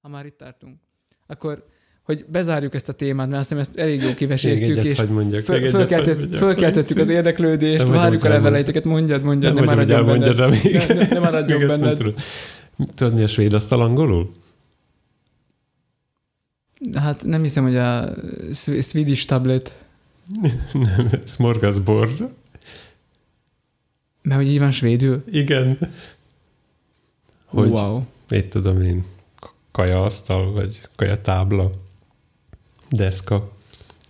Ha már itt tartunk, akkor hogy bezárjuk ezt a témát, mert azt hiszem ezt elég jó kiveséztük, és mondjak, föl, fölkeltett, fölkeltettük az érdeklődést, nem várjuk a leveleiteket, mondjad, mondjad, nem, nem maradjon benned. Rá még. Ne, ne, ne maradjon benned. Tudod. tudod, mi a svéd asztal angolul? Hát nem hiszem, hogy a Swedish tablet. nem, smorgasbord. Mert hogy így van svédül? Igen. Hogy, wow. Mit tudom én, kajaasztal, vagy kajatábla deszka.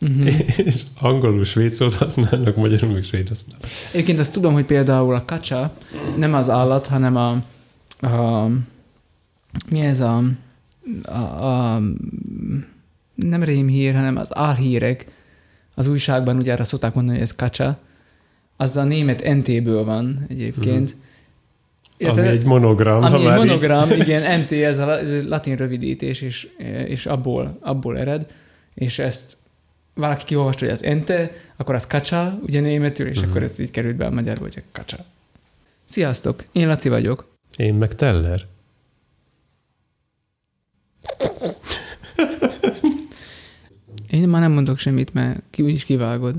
Uh-huh. És angolul svéd szót használnak, magyarul meg svéd használnak. Egyébként azt tudom, hogy például a kacsa nem az állat, hanem a, a mi ez a, a, a nem rémhír, hanem az álhírek az újságban ugye arra szokták mondani, hogy ez kacsa. Az a német NT-ből van egyébként. Uh-huh. Illetve, ami egy monogram. Ami egy monogram, így. igen, NT, ez a, ez a latin rövidítés, és, és abból, abból ered és ezt valaki kiolvasta, hogy az ente, akkor az kacsa, ugye németül, és uh-huh. akkor ez így került be a magyarba, hogy kacsa. Sziasztok, én Laci vagyok. Én meg Teller. Én már nem mondok semmit, mert ki úgyis kivágod.